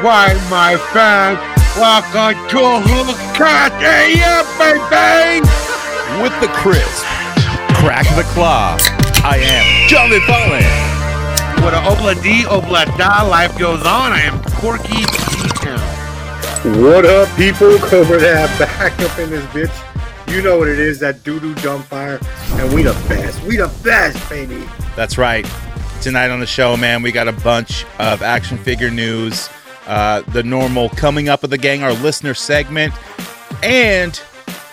That's right, my fans. Welcome to HoodCast AF, baby! With the crisp, crack the claw, I am Johnny Fallen. With an obla D, obla da, life goes on. I am Corky T-Town. What up, people? Cobra Dad back up in this bitch. You know what it is, that doo-doo dumbfire. And we the best. We the best, baby. That's right. Tonight on the show, man, we got a bunch of action figure news, uh, the normal coming up of the gang, our listener segment, and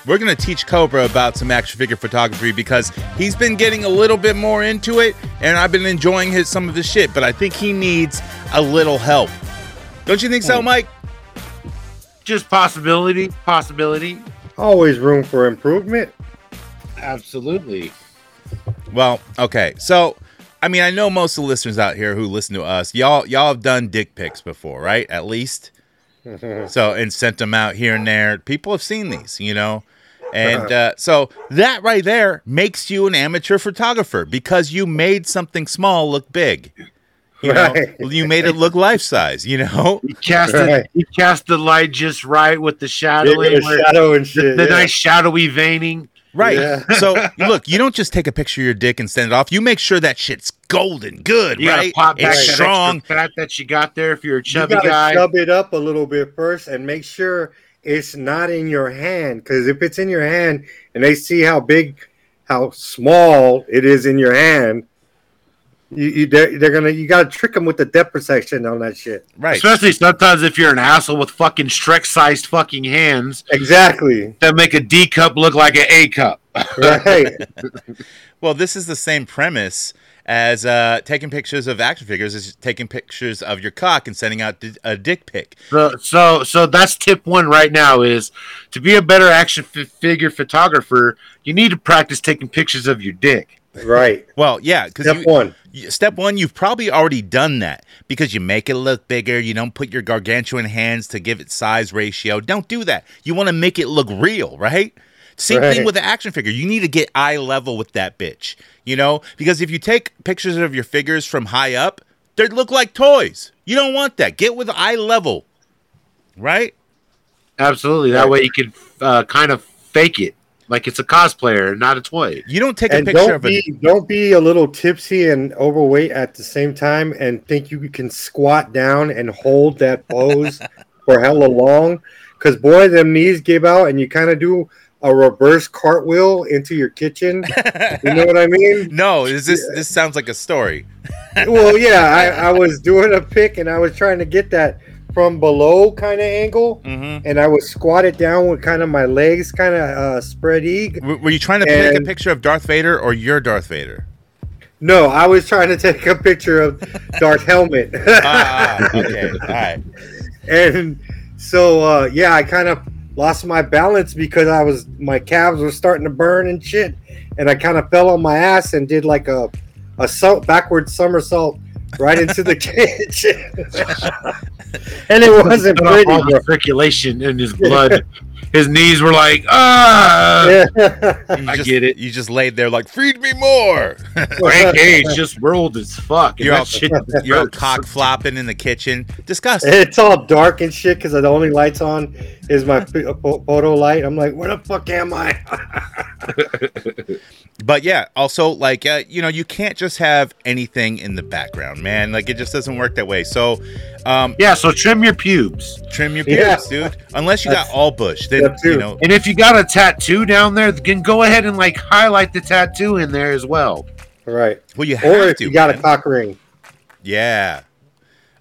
we're gonna teach Cobra about some action figure photography because he's been getting a little bit more into it, and I've been enjoying his some of his shit, but I think he needs a little help. Don't you think so, Mike? Just possibility, possibility. Always room for improvement. Absolutely. Well, okay. So, I mean, I know most of the listeners out here who listen to us, y'all, y'all have done dick pics before, right? At least. so, and sent them out here and there. People have seen these, you know. And uh, so that right there makes you an amateur photographer because you made something small look big. You know, Right. you made it look life size. You know, You cast Right. it. You cast the light just right with the shadowing, with shadow and the, shit. the yeah. nice shadowy veining. Right? Yeah. So look, you don't just take a picture of your dick and send it off. You make sure that shit's golden, good, You right? pop back it's that strong. extra fat that you got there if you're a You chubby gotta guy. shove it up a little bit first and make sure it's not in your hand. Because if it's in your hand and they see how big, how small it is in your hand, you, you they're, they're gonna you gotta trick them with the depth perception on that shit. Right. Especially sometimes if you're an asshole with fucking Shrek-sized fucking hands Exactly. that make a D cup look like an A cup. Right. Well, this is the same premise as uh, taking pictures of action figures is taking pictures of your cock and sending out di- a dick pic. So, so, so that's tip one right now is to be a better action f- figure photographer. You need to practice taking pictures of your dick. right. Well, yeah, because Step one. Step one, you've probably already done that because you make it look bigger. You don't put your gargantuan hands to give it size ratio. Don't do that. You want to make it look real, right? Same thing with the action figure. You need to get eye level with that bitch, you know? Because if you take pictures of your figures from high up, they look like toys. You don't want that. Get with eye level, right? Absolutely. That way you can uh, kind of fake it like it's a cosplayer, not a toy. You don't take a picture don't of a be don't be a little tipsy and overweight at the same time and think you can squat down and hold that pose for hella long. Cause boy, them knees give out and you kind of do a reverse cartwheel into your kitchen. You know what I mean? No, is this this sounds like a story. well, yeah, I, I was doing a pick and I was trying to get that from below kind of angle, hmm and I was squatted down with kind of my legs kind of uh, spread eagle. W- Were you trying to take a picture of Darth Vader or your Darth Vader? No, I was trying to take a picture of Darth Helmet. Ah, okay, all right. and so uh, yeah, I kind of lost my balance because I was my calves were starting to burn and shit, and I kind of fell on my ass and did like a a so- backward somersault right into the kitchen, and it wasn't pretty. all the circulation in his blood. his knees were like, ah. Yeah. I just, get it. You just laid there like, feed me more. Frank Cage just rolled as fuck. And You're that all- shit You're all cock flopping in the kitchen. Disgusting. it's all dark and shit because the only lights on is my ph- photo light. I'm like, where the fuck am I? But yeah, also like uh, you know, you can't just have anything in the background, man. Like it just doesn't work that way. So, um, Yeah, so trim your pubes. trim your Yeah. pubes, dude. Unless you got all bush, then Step you know. And if you got a tattoo down there, then go ahead and like highlight the tattoo in there as well. right. Well, you have Or if to. you got a cock ring, yeah.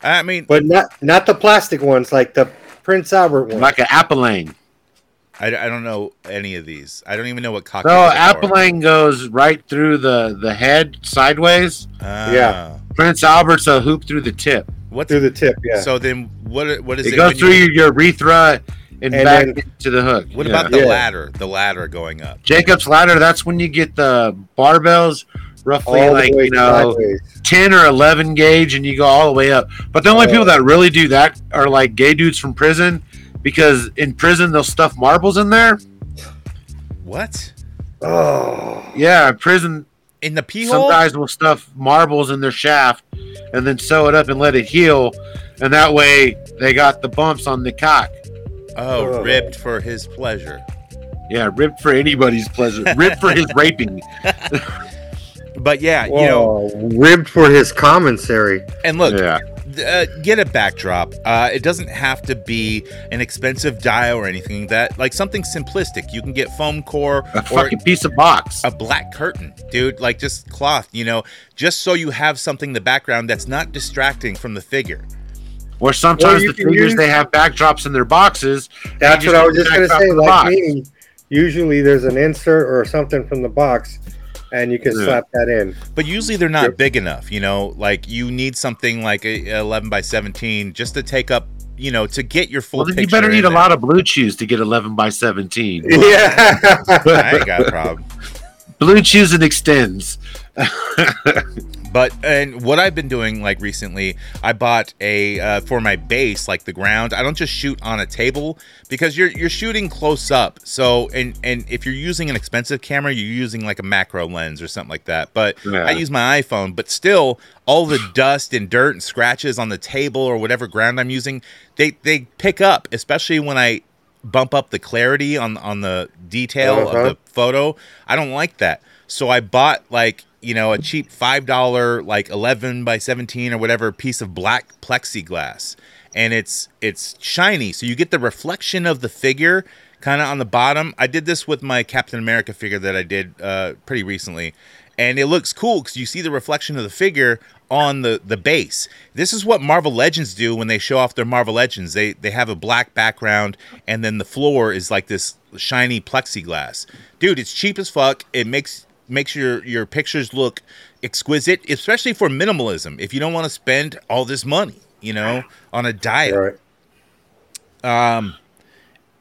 I mean, but not not the plastic ones, like the Prince Albert one. Like an Ampallang. I, I don't know any of these. I don't even know what cock. So rings are for. Ampallang goes right through the, the head sideways. Ah. Yeah. Prince Albert's a hoop through the tip. What's through the tip, yeah. so then? What what is It, it? goes through you- your urethra and, And back then- to the hook. What Yeah. about the Yeah. ladder? The ladder going up. Jacob's ladder? That's when you get the barbells roughly all like you know sideways. 10 or 11 gauge and you go all the way up. But the only Oh. people that really do that are like gay dudes from prison because in prison they'll stuff marbles in there. What? Oh, Yeah, prison. in the pee Some hole. guys will stuff marbles in their shaft and then sew it up and let it heal, and that way they got the bumps on the cock. oh, oh. Ugh. ribbed for his pleasure. Yeah, ripped for anybody's pleasure. ripped for his raping. But yeah, you know, ribbed for his commissary. and look, Yeah. uh, get a backdrop. Uh, it doesn't have to be an expensive dial or anything. That like something simplistic. You can get foam core A or fucking piece of box. a black curtain, dude. Like just cloth, you know, just so you have something in the background that's not distracting from the figure. Or sometimes you the figures use- they have backdrops in their boxes. That's what I was just gonna say. Like box. me, usually there's an insert or something from the box, and you can Yeah. slap that in. But usually they're not Yep. big enough, you know. Like you need something like a a 11 by 17 just to take up, you know, to get your full Well, then you better in need a lot of blue chews to get 11 by 17. Yeah. I ain't got a problem. blue chews and extends. But and what I've been doing like recently, I bought a uh, for my base, like the ground. I don't just shoot on a table because you're you're shooting close up. So and and if you're using an expensive camera, you're using like a macro lens or something like that. But Yeah. I use my iPhone. But still, all the dust and dirt and scratches on the table or whatever ground I'm using, they they pick up, especially when I bump up the clarity on on the detail Uh-huh. of the photo. I don't like that. So I bought like, you know, a cheap $5 like 11 by 17 or whatever piece of black plexiglass. And it's it's shiny, so you get the reflection of the figure kind of on the bottom. I did this with my Captain America figure that I did uh, pretty recently, and it looks cool because you see the reflection of the figure on the the base. This is what Marvel Legends do when they show off their Marvel Legends. They they have a black background and then the floor is like this shiny plexiglass. Dude, it's cheap as fuck. It makes makes your your pictures look exquisite, especially for minimalism. If you don't want to spend all this money, you know, on a diet. right. Um,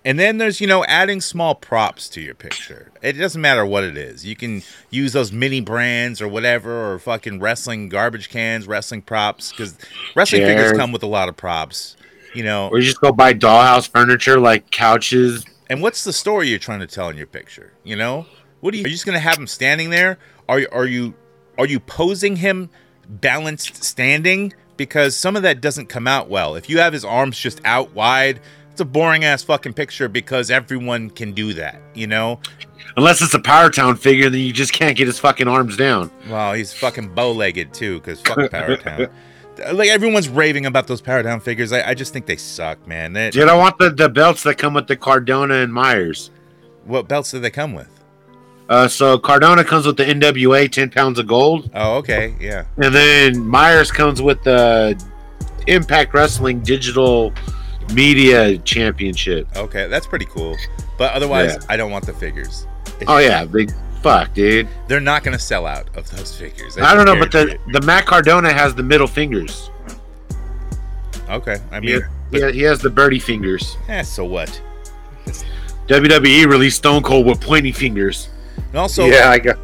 and then there's you know adding small props to your picture. It doesn't matter what it is. You can use those mini brands or whatever, or fucking wrestling garbage cans, wrestling props, because wrestling figures come with a lot of props. You know, Or you just go buy dollhouse furniture like couches. and what's the story you're trying to tell in your picture? You know, what are you? Are you just gonna have him standing there? Are you are you are you posing him balanced standing? Because some of that doesn't come out well. If you have his arms just out wide, it's a boring ass fucking picture because everyone can do that. You know. Unless it's a Powertown figure, then you just can't get his fucking arms down. Well, he's fucking bow legged too, because fuck Powertown. Like everyone's raving about those Powertown figures. I, I just think they suck, man. They, Dude, I want the, the belts that come with the Cardona and Myers. what belts do they come with? Uh, so Cardona comes with the NWA 10 pounds of gold, Oh, okay, yeah. and then Myers comes with the Impact Wrestling Digital Media Championship. Okay, that's pretty cool. But otherwise, Yeah. I don't want the figures. Oh yeah, big fuck, dude. They're not going to sell out of those figures. I don't know, but the guarantee the Matt Cardona has the middle fingers. okay. I He, mean, he, he has the birdie fingers. eh, so what? WWE released Stone Cold with pointy fingers. And also, yeah, I got,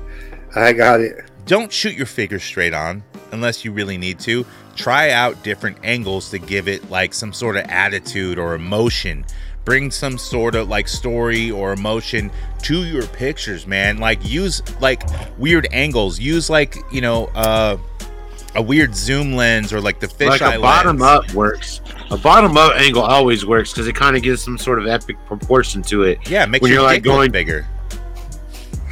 I got it. don't shoot your figures straight on unless you really need to. Try out different angles to give it like some sort of attitude or emotion. Bring some sort of like story or emotion to your pictures, man. Like use like weird angles. Use like, you know, uh a weird zoom lens or like the fisheye like a bottom lens. up works. A bottom up angle always works because it kind of gives some sort of epic proportion to it. Yeah, makes when your you're, like, going- bigger.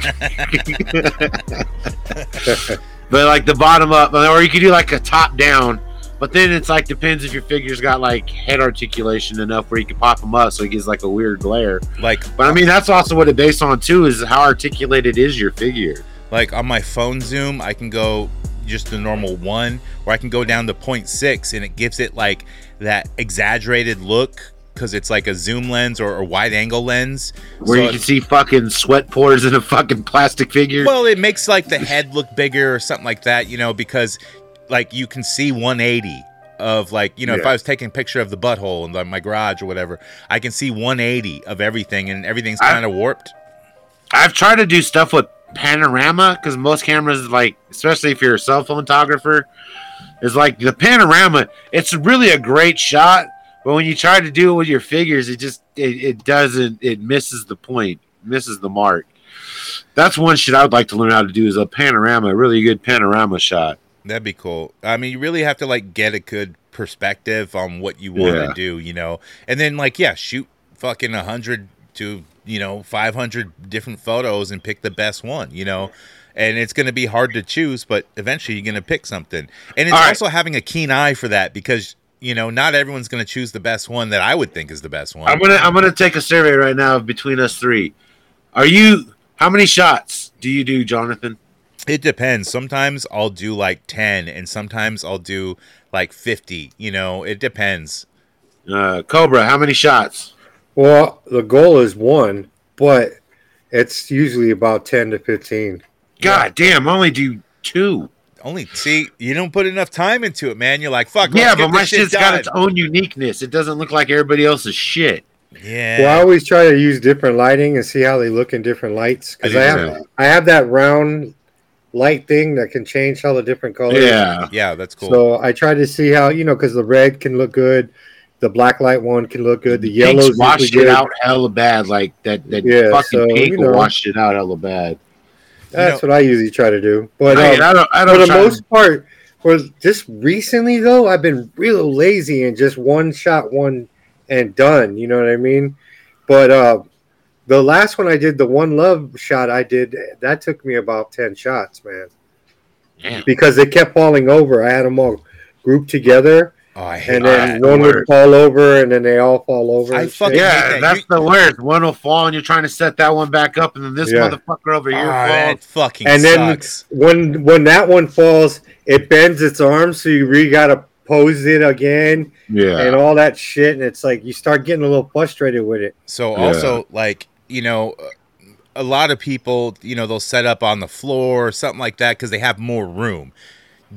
But like the bottom up, or you could do like a top down. But then it's like depends if your figure's got like head articulation enough where you can pop them up, so it gives like a weird glare. Like But I mean, that's also what it based on too is how articulated is your figure. like on my phone zoom i can go just the normal one or i can go down to 0.6 and it gives it like that exaggerated look because it's like a zoom lens or a wide angle lens Where So you it- can see fucking sweat pores in a fucking plastic figure. well it makes like the head look bigger or something like that you know because like you can see 180 of like you know if i was taking a picture of the butthole in the, my garage or whatever i can see 180 of everything and everything's kind of warped I've tried to do stuff with panorama because most cameras, like especially if you're a cell phone photographer, is like the panorama. It's really a great shot, but when you try to do it with your figures, it just it, it doesn't. It misses the point, misses the mark. that's one shit I would like to learn how to do is a panorama, a really good panorama shot. That'd be cool. I mean, you really have to like get a good perspective on what you want to Yeah. do, you know, and then like yeah, shoot fucking a hundred to you know five hundred different photos and pick the best one, you know. And it's going to be hard to choose, but eventually you're going to pick something. And it's right. also having a keen eye for that because you know not everyone's going to choose the best one that I would think is the best one. I'm gonna I'm gonna take a survey right now between us three. Are you how many shots do you do, Jonathan? It depends. Sometimes I'll do like 10 and sometimes I'll do like 50, you know, it depends. Uh, Cobra, how many shots? Well, the goal is one, but it's usually about ten to fifteen. God damn, I only do two. Only see, you don't put enough time into it, man. You're like, fuck. yeah, but my this shit shit's got its own uniqueness. It doesn't look like everybody else's shit. Yeah. Well, I always try to use different lighting and see how they look in different lights because I I, have too. I have that round light thing that can change all the different colors. Yeah. yeah, that's cool. So I try to see how you know because the red can look good, the black light one can look good, the Pink's yellows washed usually it good. out hella bad. Like that that Yeah, fucking so, pink you know. washed it out hella bad. That's what I usually try to do. But I, um, I don't I for don't the try to- most part, for just recently though, I've been real lazy and just one shot, one and done. You know what I mean? But uh, the last one I did, the one love shot I did, that took me about ten shots, man, Damn. because they kept falling over. I had them all grouped together, oh, I hate and that. then one would fall over, and then they all fall over. I fucking- shit. hate Yeah, that. that's You- the worst. One will fall and you're trying to set that one back up, and then this Yeah. motherfucker over Oh, here ah, that falls. fucking and then sucks. when when that one falls, it bends its arms, so you really gotta pose it again. Yeah. and all that shit. And it's like you start getting a little frustrated with it. So Yeah. also like, you know, a lot of people, you know, they'll set up on the floor or something like that cuz they have more room.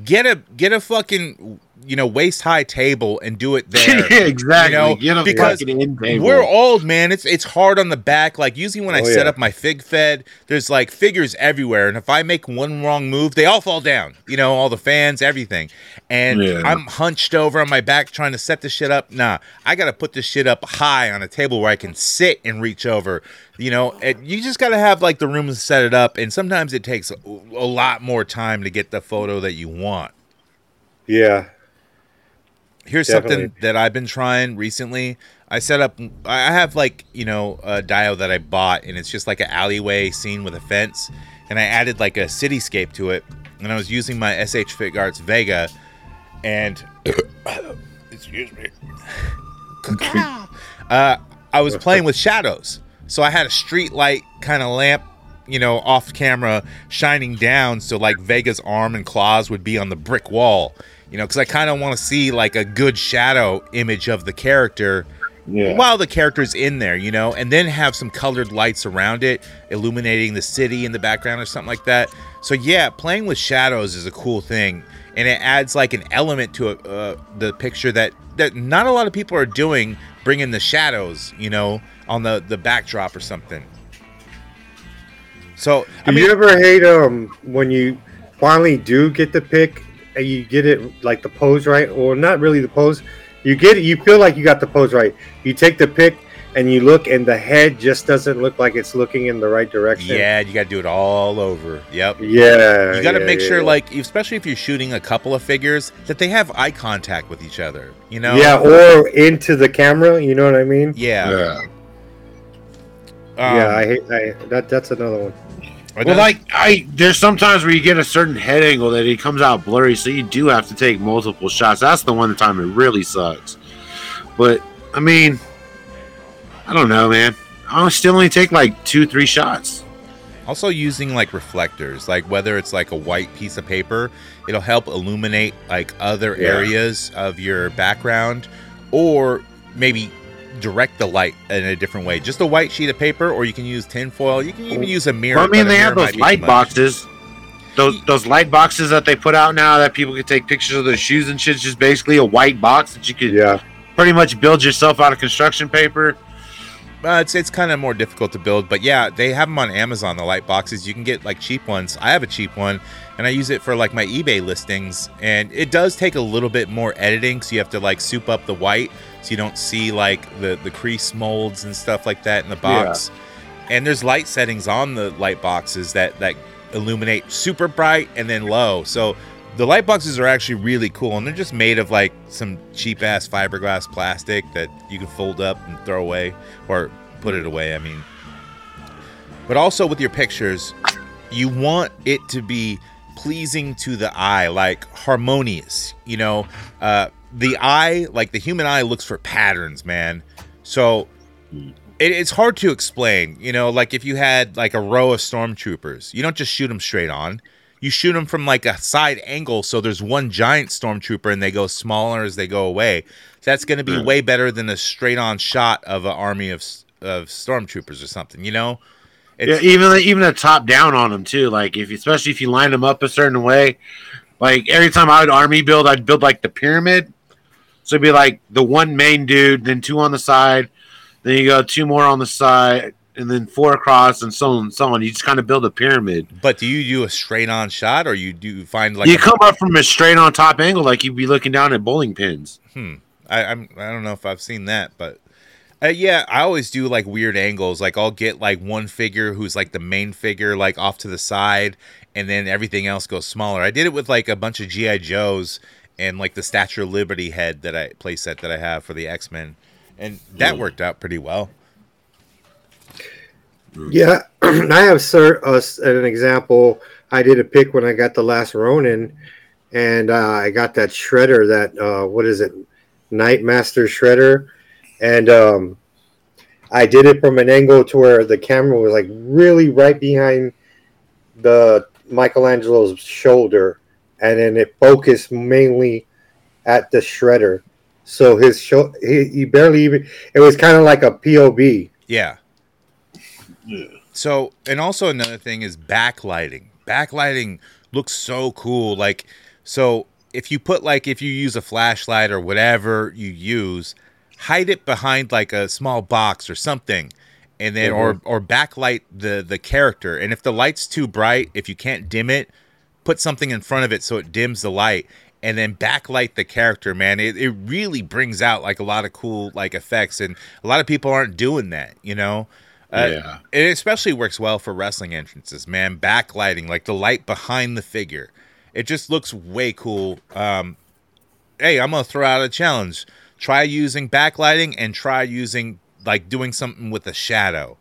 Get a get a fucking you know, waist high table and do it there. yeah, exactly. You know, Get a because fucking end table. We're old, man. It's it's hard on the back. Like usually when I Oh, set yeah. up my fig fed, there's like figures everywhere, and if I make one wrong move, they all fall down. You know, all the fans, everything. And Yeah. I'm hunched over on my back trying to set the shit up. Nah, I gotta put this shit up high on a table where I can sit and reach over. You know, it, you just gotta have like the room to set it up, and sometimes it takes a, a lot more time to get the photo that you want. Yeah. Here's Definitely. something that I've been trying recently. I set up. I have like you know a dial that I bought, and it's just like an alleyway scene with a fence, and I added like a cityscape to it, and I was using my SH Figuarts Vega, and excuse me, uh, I was playing with shadows, so I had a street light kind of lamp. You know, off camera, shining down, so like Vega's arm and claws would be on the brick wall, you know, because I kind of want to see like a good shadow image of the character yeah. while the character's in there, you know, and then have some colored lights around it, illuminating the city in the background or something like that. So yeah, playing with shadows is a cool thing, and it adds like an element to it, uh, the picture that that not a lot of people are doing, bringing the shadows, you know, on the the backdrop or something. So I mean, you ever hate um when you finally do get the pick you get it like the pose right, or not really the pose? You get it. You feel like you got the pose right. You take the pick and you look, and the head just doesn't look like it's looking in the right direction. yeah, you got to do it all over. Yep. Yeah. You got to yeah, make yeah, sure, yeah. like, especially if you're shooting a couple of figures, that they have eye contact with each other. You know? Yeah, or into the camera. You know what I mean? Yeah. Yeah. Um, yeah, I hate I, that. That's another one. Well, like I, there's sometimes where you get a certain head angle that it comes out blurry, so you do have to take multiple shots. That's the one time it really sucks. But I mean, I don't know, man. I still only take like two, three shots. also using like reflectors, like whether it's like a white piece of paper, it'll help illuminate like other Yeah. areas of your background, or maybe direct the light in a different way. Just a white sheet of paper, or you can use tinfoil. You can even use a mirror. Well, I mean, they have those might be too light boxes. Those those light boxes that they put out now that people can take pictures of their shoes and shit. It's just basically a white box that you could Yeah. pretty much build yourself out of construction paper. Uh, it's it's kind of more difficult to build, but yeah, they have them on Amazon. The light boxes you can get like cheap ones. I have a cheap one, and I use it for like my eBay listings. And it does take a little bit more editing, so you have to like soup up the white, so you don't see like the the crease molds and stuff like that in the box. and there's light settings on the light boxes that that illuminate super bright and then low. So the light boxes are actually really cool, and they're just made of like some cheap ass fiberglass plastic that you can fold up and throw away or put it away. I mean, but also with your pictures, you want it to be pleasing to the eye, like harmonious. You know, uh, the eye, like the human eye, looks for patterns, man. So it, it's hard to explain. You know, like if you had like a row of stormtroopers, you don't just shoot them straight on. You shoot them from like a side angle, so there's one giant stormtrooper, and they go smaller as they go away. That's going to be way better than a straight-on shot of an army of of stormtroopers or something. You know, Yeah, even even a top down on them too. Like if especially if you line them up a certain way. Like every time I would army build, I'd build like the pyramid. So it'd be like the one main dude, then two on the side, then you go two more on the side, and then four across, and so on and so on. You just kind of build a pyramid. But do you do a straight on shot or you do find like you a- come up from a straight on top angle, like you'd be looking down at bowling pins. Hmm. I, I'm I don't know if I've seen that, but uh, yeah, I always do like weird angles. Like I'll get like one figure who's like the main figure like off to the side, and then everything else goes smaller. I did it with like a bunch of GI Joes and like the Statue of Liberty head that I playset that I have for the X Men, and that worked out pretty well. Yeah, I have sir uh, an example. I did a pick when I got the last Ronin, and uh, I got that shredder. That uh, what is it, Nightmaster shredder, and um, I did it from an angle to where the camera was like really right behind the Michelangelo's shoulder, and then it focused mainly at the shredder. So his show, he, he barely even. It was kind of like a POV. Yeah. So, and also another thing is backlighting. Backlighting looks so cool. Like, so if you put like if you use a flashlight or whatever you use, hide it behind like a small box or something, and then or mm-hmm. or backlight the the character. And if the light's too bright, if you can't dim it, put something in front of it so it dims the light and then backlight the character man. It, it really brings out like a lot of cool like effects and a lot of people aren't doing that you know? Uh, Yeah. it especially works well for wrestling entrances man. Backlighting like the light behind the figure. It just looks way cool. Um hey i'm gonna throw out a challenge. Try using backlighting and try using like doing something with a shadow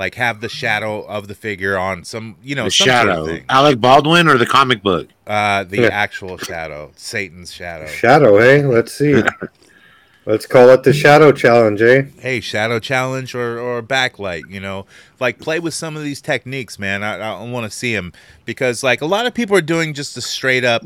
like have the shadow of the figure on some you know The some sort of shadow, thing. Alec Baldwin or the comic book. Uh, the Yeah. actual shadow, Satan's shadow. Shadow, hey? Let's see. Let's call it the Shadow Challenge, eh? Hey, shadow challenge or or backlight. You know, like play with some of these techniques, man. I, I want to see them because like a lot of people are doing just a straight up,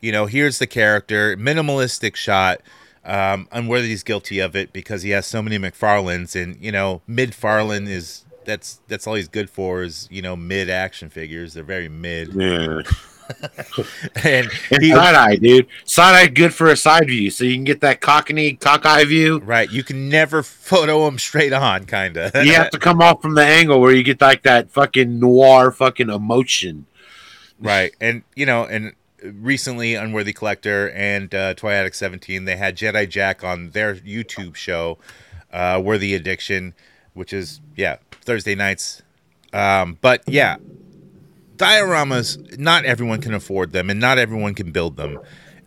you know, here's the character, minimalistic shot. Um, Unworthy's guilty of it because he has so many McFarlanes, and you know, mid Farland is that's that's all he's good for is you know mid action figures. They're very mid, Yeah. and And he, side eye, dude. Side eye good for a side view, so you can get that cockney cockeye view. right, you can never photo him straight on, kind of. You have to come off from the angle where you get like that fucking noir fucking emotion. Right. And, you know, and recently Unworthy Collector and uh, Toy Addict 17, they had Jedi Jack on their YouTube show, uh, Worthy Addiction, which is, yeah, Thursday nights. Um, but yeah, dioramas, not everyone can afford them and not everyone can build them.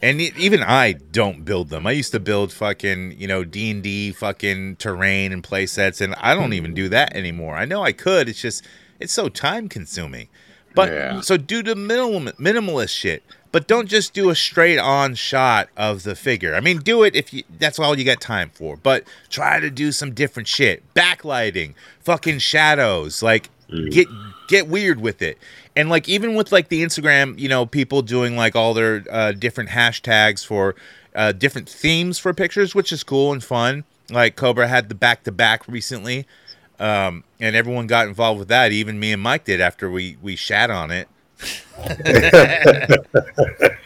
And even I don't build them. I used to build fucking, you know, D&D fucking terrain and play sets and I don't even do that anymore. I know I could, it's just it's so time consuming. But Yeah. so do the minimal minimalist shit, but don't just do a straight on shot of the figure. I mean, do it if you that's all you got time for, but try to do some different shit. Backlighting, fucking shadows, like get get weird with it. And like even with like the Instagram, you know, people doing like all their uh, different hashtags for uh, different themes for pictures, which is cool and fun. Like Cobra had the back to back recently um, and everyone got involved with that. Even me and Mike did after we we shat on it.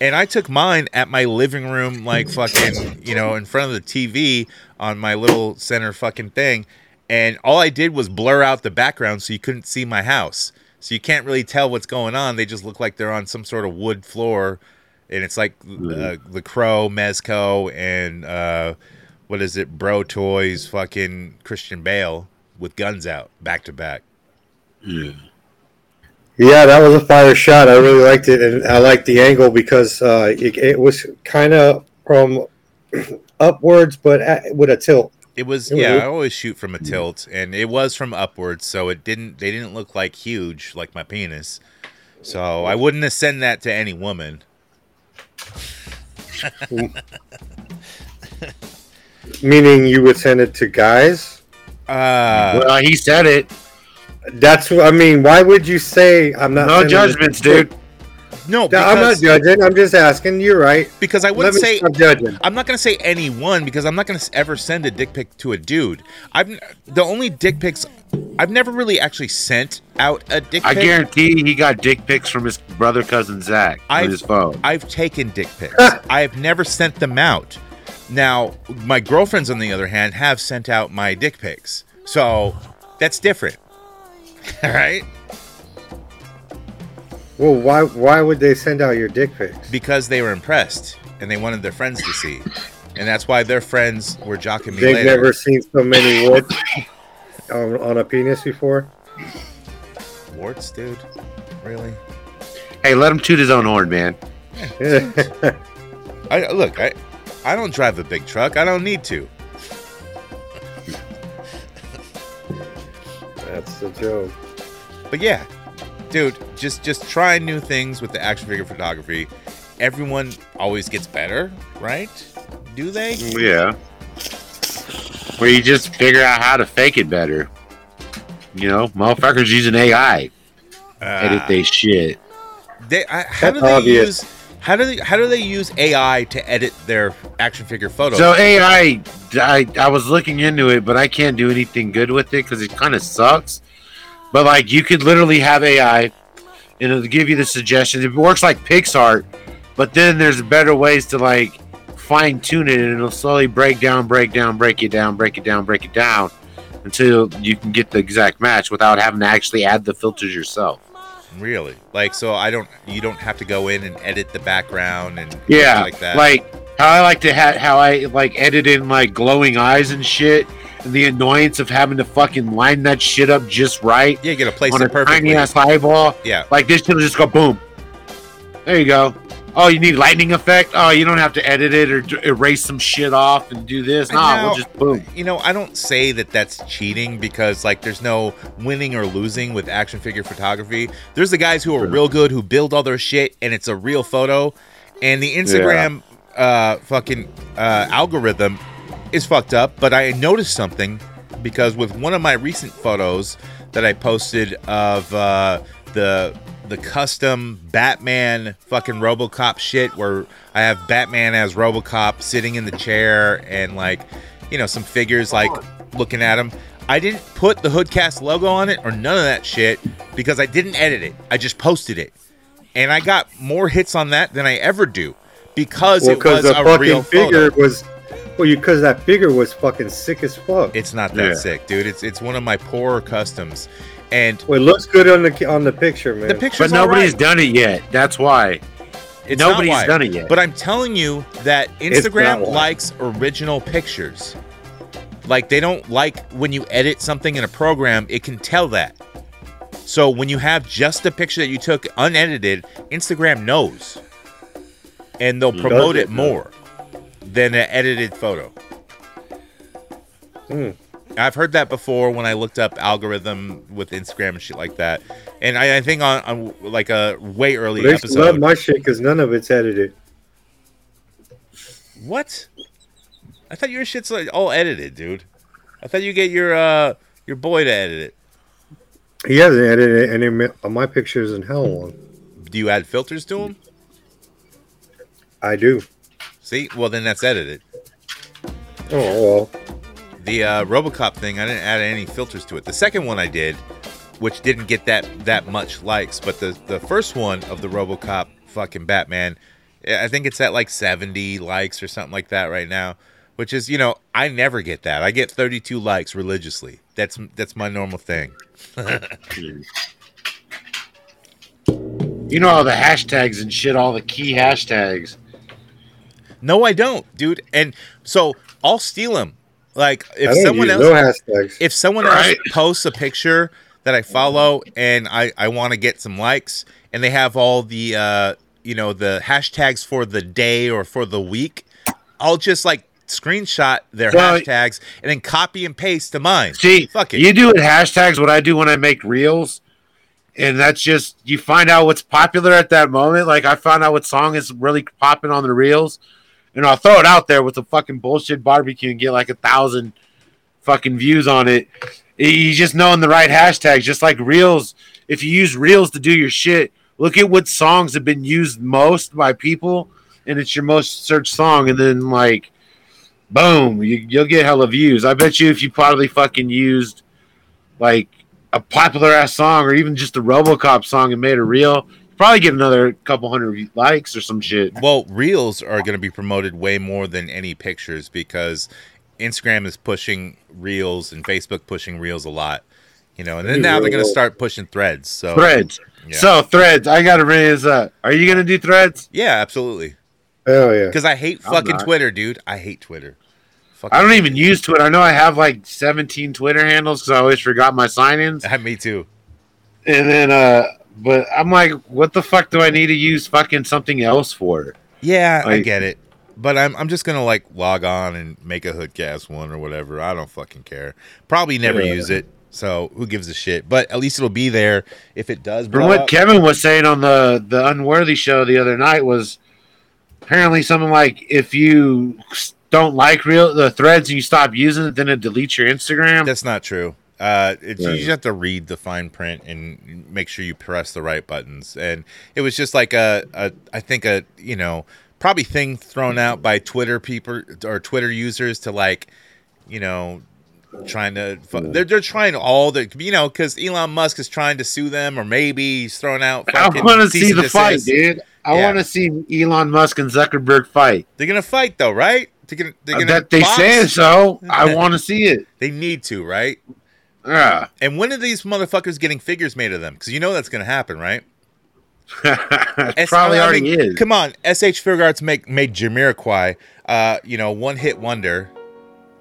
and I took mine at my living room, like fucking, you know, in front of the TV on my little center fucking thing. And all I did was blur out the background so you couldn't see my house. So you can't really tell what's going on. They just look like they're on some sort of wood floor. And it's like uh, the Crow, Mezco, and uh, what is it, Bro Toys, fucking Christian Bale. with guns out back to back. Yeah. Yeah, that was a fire shot. I really liked it, and I liked the angle because uh, it, it was kind of from upwards, but at, with a tilt. It was It was- yeah. I always shoot from a tilt, and it was from upwards, so it didn't. They didn't look like huge like my penis. So I wouldn't have sent that to any woman. Meaning you would send it to guys. Uh, well, he said it. That's what I mean. Why would you say I'm not? No sending judgments, dude. no, Yeah, I'm not judging. I'm just asking. You're right. because I wouldn't me say stop judging. I'm not gonna say any one because I'm not gonna ever send a dick pic to a dude. I've the only dick pics I've never really actually sent out a dick I pic. guarantee he got dick pics from his brother cousin Zach on I've- his phone. I've taken dick pics. I have never sent them out. Now, my girlfriends, on the other hand, have sent out my dick pics. So that's different. All right? Well, why why would they send out your dick pics? Because they were impressed and they wanted their friends to see. And that's why their friends were jocking me They've later. never seen so many warts on, on a penis before. Warts, dude? Really? hey, let him toot his own horn, man. I look, I I don't drive a big truck. I don't need to. That's the joke. But yeah, dude, just just try new things with the action figure photography. Everyone always gets better, right? Do they? Yeah. Where you just figure out how to fake it better. You know, motherfuckers using AI edit Ah. they shit. They, I, how do That's they obvious. use? How do they? How do they use AI to edit their action figure photos? So AI, I, I was looking into it, but I can't do anything good with it because it kind of sucks. But like, you could literally have AI, and it'll give you the suggestions. It works like PicsArt, but then there's better ways to like fine tune it, and it'll slowly break down, break down, break it down, break it down, break it down, until you can get the exact match without having to actually add the filters yourself. Really, like, so I don't. You don't have to go in and edit the background and Yeah, like that. like how I like to have how I like edit in like glowing eyes and shit, and the annoyance of having to fucking line that shit up just right yeah, you gotta place on a it perfectly. tiny ass eyeball. yeah, Like this shit will just go boom. There you go. Oh, you need lightning effect? Oh, you don't have to edit it or d- erase some shit off and do this. Nah, Now- we'll just boom. you know, I don't say that that's cheating because like there's no winning or losing with action figure photography. There's the guys who are real good who build all their shit and it's a real photo, and the Instagram uh fucking uh algorithm is fucked up. But I noticed something because with one of my recent photos that I posted of uh the the custom Batman fucking RoboCop shit where I have Batman as RoboCop sitting in the chair and like you know some figures like looking at him. I didn't put the Hoodcast logo on it or none of that shit because I didn't edit it. I just posted it. And I got more hits on that than I ever do because Well, it was the a real fucking figure photo. was, well, you because that figure was fucking sick as fuck. It's not that Yeah. sick, dude. It's it's one of my poorer customs. And well, it looks good on the on the picture, man. the picture's But nobody's alright. done it yet. That's why. It's not nobody's why. done it yet. But I'm telling you that Instagram likes original pictures. Like they don't like when you edit something in a program, it can tell that. So when you have just a picture that you took unedited, Instagram knows. And they'll promote it it more than an edited photo. Hmm. I've heard that before when I looked up algorithm with Instagram and shit like that. And I, I think on, on like a way early They episode. love my shit because none of it's edited. What? I thought your shit's like all edited, dude. I thought you get your uh your boy to edit it. He hasn't edited any of my pictures in how long? Do you add filters to them? I do. See, well then that's edited. Oh well, The uh, RoboCop thing, I didn't add any filters to it. The second one I did, which didn't get that that much likes, but the the first one of the RoboCop fucking Batman, I think it's at like 70 likes or something like that right now. Which is, you know, I never get that. I get 32 likes religiously. That's that's my normal thing. You know all the hashtags and shit, all the key hashtags. No, I don't, dude. And so I'll steal them. Like if someone else no hashtags. if someone Right. else posts a picture that I follow and I, I want to get some likes and they have all the uh, you know the hashtags for the day or for the week, I'll just like screenshot their Well- hashtags and then copy and paste to mine. See, Fuck it. you do it hashtags what I do when I make reels, and that's just you find out what's popular at that moment. Like I found out what song is really popping on the reels, and I'll throw it out there with a fucking bullshit barbecue and get like a thousand fucking views on it. You just knowing the right hashtags, just like reels. If you use reels to do your shit, look at what songs have been used most by people, and it's your most searched song, and then like boom, you, you'll get hella views. I bet you if you probably fucking used like a popular ass song or even just a RoboCop song and made a reel, probably get another couple hundred likes or some shit. Well, reels are going to be promoted way more than any pictures because Instagram is pushing reels and Facebook pushing reels a lot. You know, and then now they're going to start pushing threads. So Threads. Yeah. So threads, I gotta raise up. Are you gonna do threads? yeah, absolutely. Hell yeah. Because I hate I'm fucking not. Twitter, dude. I hate Twitter. Fucking I don't even use Twitter. I know I have like 17 Twitter handles because I always forgot my sign-ins. Me too. And then, uh, but I'm like, what the fuck do I need to use fucking something else for? Yeah, I get it. But I'm I'm just gonna like log on and make a hoodcast one or whatever. I don't fucking care. Probably never Yeah. use it. So who gives a shit? But at least it'll be there if it does. From what up. Kevin was saying on the the Unworthy show the other night was apparently something like if you don't like real the threads and you stop using it, then it deletes your Instagram. That's not true. Uh, it's, Yeah. You just have to read the fine print and make sure you press the right buttons. And it was just like a, a I think a you know probably thing thrown out by Twitter people or Twitter users to like you know trying to fu- they're they're trying all the you know because Elon Musk is trying to sue them or maybe he's throwing out. I want to see and the fight, dude. I Yeah. want to see Elon Musk and Zuckerberg fight. They're gonna fight though, right? They're gonna they're Uh, gonna that they box? say so. I want to see it. They need to, right? Yeah. And when are these motherfuckers getting figures made of them? Because you know that's gonna happen, right? it S- probably I already mean, is. Come on, SH Figuarts make made Jamiroquai, uh, you know, one hit wonder.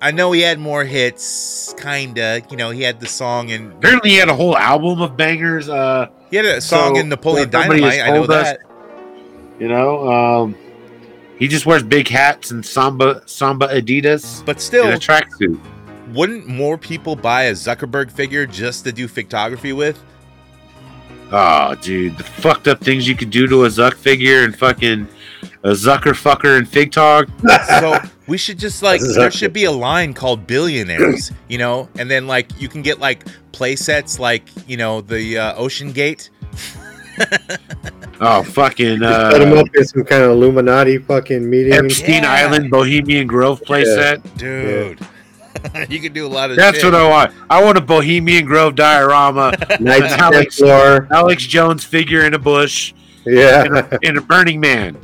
I know he had more hits, kinda. You know, he had the song and Apparently, he had a whole album of bangers. Uh, he had a song So, in Napoleon yeah, Dynamite. I know us- that. you know, um, he just wears big hats and samba samba Adidas But still, a tracksuit. Wouldn't more people buy a Zuckerberg figure just to do photography with? Oh, dude, the fucked up things you could do to a Zuck figure and fucking a Zucker fucker and Fig Tog. So we should just like there should be a line called billionaires, you know, and then like you can get like play sets like you know the uh, Ocean Gate. Oh, fucking Set him uh, up in some kind of Illuminati fucking meeting. Epstein Yeah. Island Bohemian Grove playset. Dude, you can do a lot of That's shit. what I want. I want a Bohemian Grove diorama, Knights Alex- Templar. Alex Jones figure in a bush, and Yeah. a, and a Burning Man.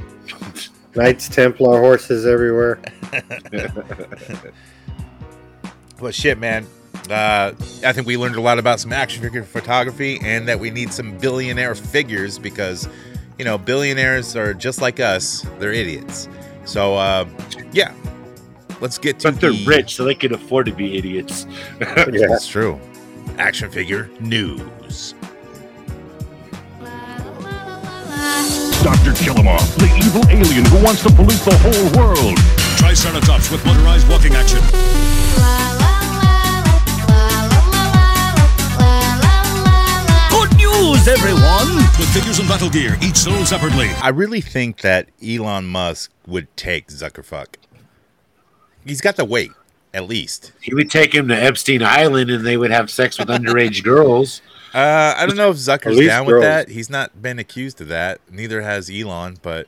Knights Templar horses everywhere. well, shit, man. Uh, I think we learned a lot about some action figure photography and that we need some billionaire figures because, you know, billionaires are just like us. They're idiots. So, uh, yeah. Let's get to But they're the- rich, so they can afford to be idiots. Yeah. That's true. Action figure news. Dr. Killamoff, the evil alien who wants to pollute the whole world. Triceratops with motorized walking action. Good news, everyone! With figures and battle gear, each sold separately. I really think that Elon Musk would take Zuckerfuck. He's got the weight, at least. He would take him to Epstein Island, and they would have sex with underage girls. Uh, I don't know if Zucker's down girls. with that. He's not been accused of that. Neither has Elon, but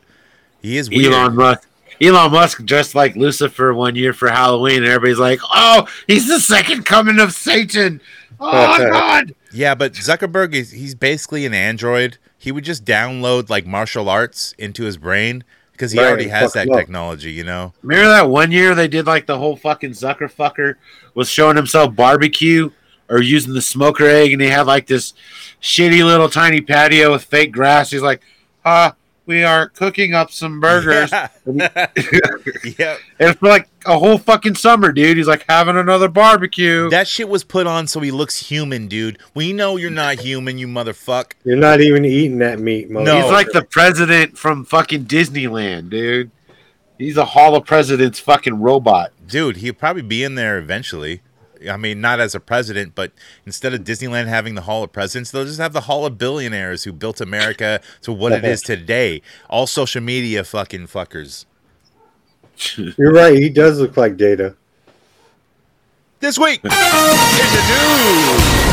he is weird. Elon Musk. Elon Musk dressed like Lucifer one year for Halloween, and everybody's like, "Oh, he's the second coming of Satan." Oh God! Yeah, but Zuckerberg is he's basically an android. He would just download like martial arts into his brain because he Right, already has fuck that him up. technology, you know. Remember that one year they did like the whole fucking Zucker fucker was showing himself barbecue or using the smoker egg, and he had like this shitty little tiny patio with fake grass. He's like, "Ah, we are cooking up some burgers. Yeah. yeah. And for like a whole fucking summer, dude. He's like having another barbecue. That shit was put on so he looks human, dude. We know you're not human, you motherfucker. You're not even eating that meat, mother. No. He's like the president from fucking Disneyland, dude. He's a Hall of Presidents fucking robot. Dude, he'll probably be in there eventually. I mean, not as a president, but instead of Disneyland having the Hall of Presidents, they'll just have the Hall of Billionaires who built America to what it is today. All social media fucking fuckers. You're right. He does look like Data. This week in the news.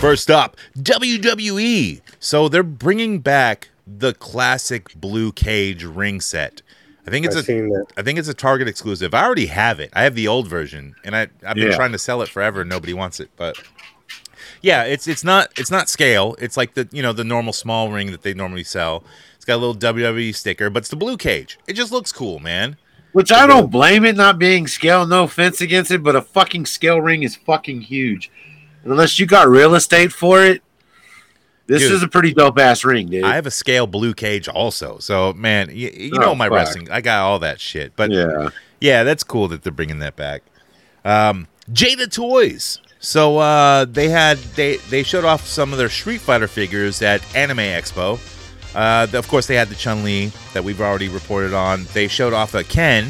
First up, WWE. So they're bringing back the classic blue cage ring set. I think it's I've a. I think it's a Target exclusive. I already have it. I have the old version, and I I've been Yeah. trying to sell it forever. and Nobody wants it, but yeah, it's it's not it's not scale. It's like the you know the normal small ring that they normally sell. It's got a little WWE sticker, but it's the blue cage. It just looks cool, man. Which I don't blame it not being scale. No offense against it, but a fucking scale ring is fucking huge. And unless you got real estate for it, this Dude. is a pretty dope ass ring, dude. I have a scale blue cage also. So man, you, you Oh, know my fuck. wrestling. I got all that shit. But yeah. yeah. that's cool that they're bringing that back. Um, Jada Toys. So uh, they had they they showed off some of their Street Fighter figures at Anime Expo. Uh, of course, they had the Chun Li that we've already reported on. They showed off a Ken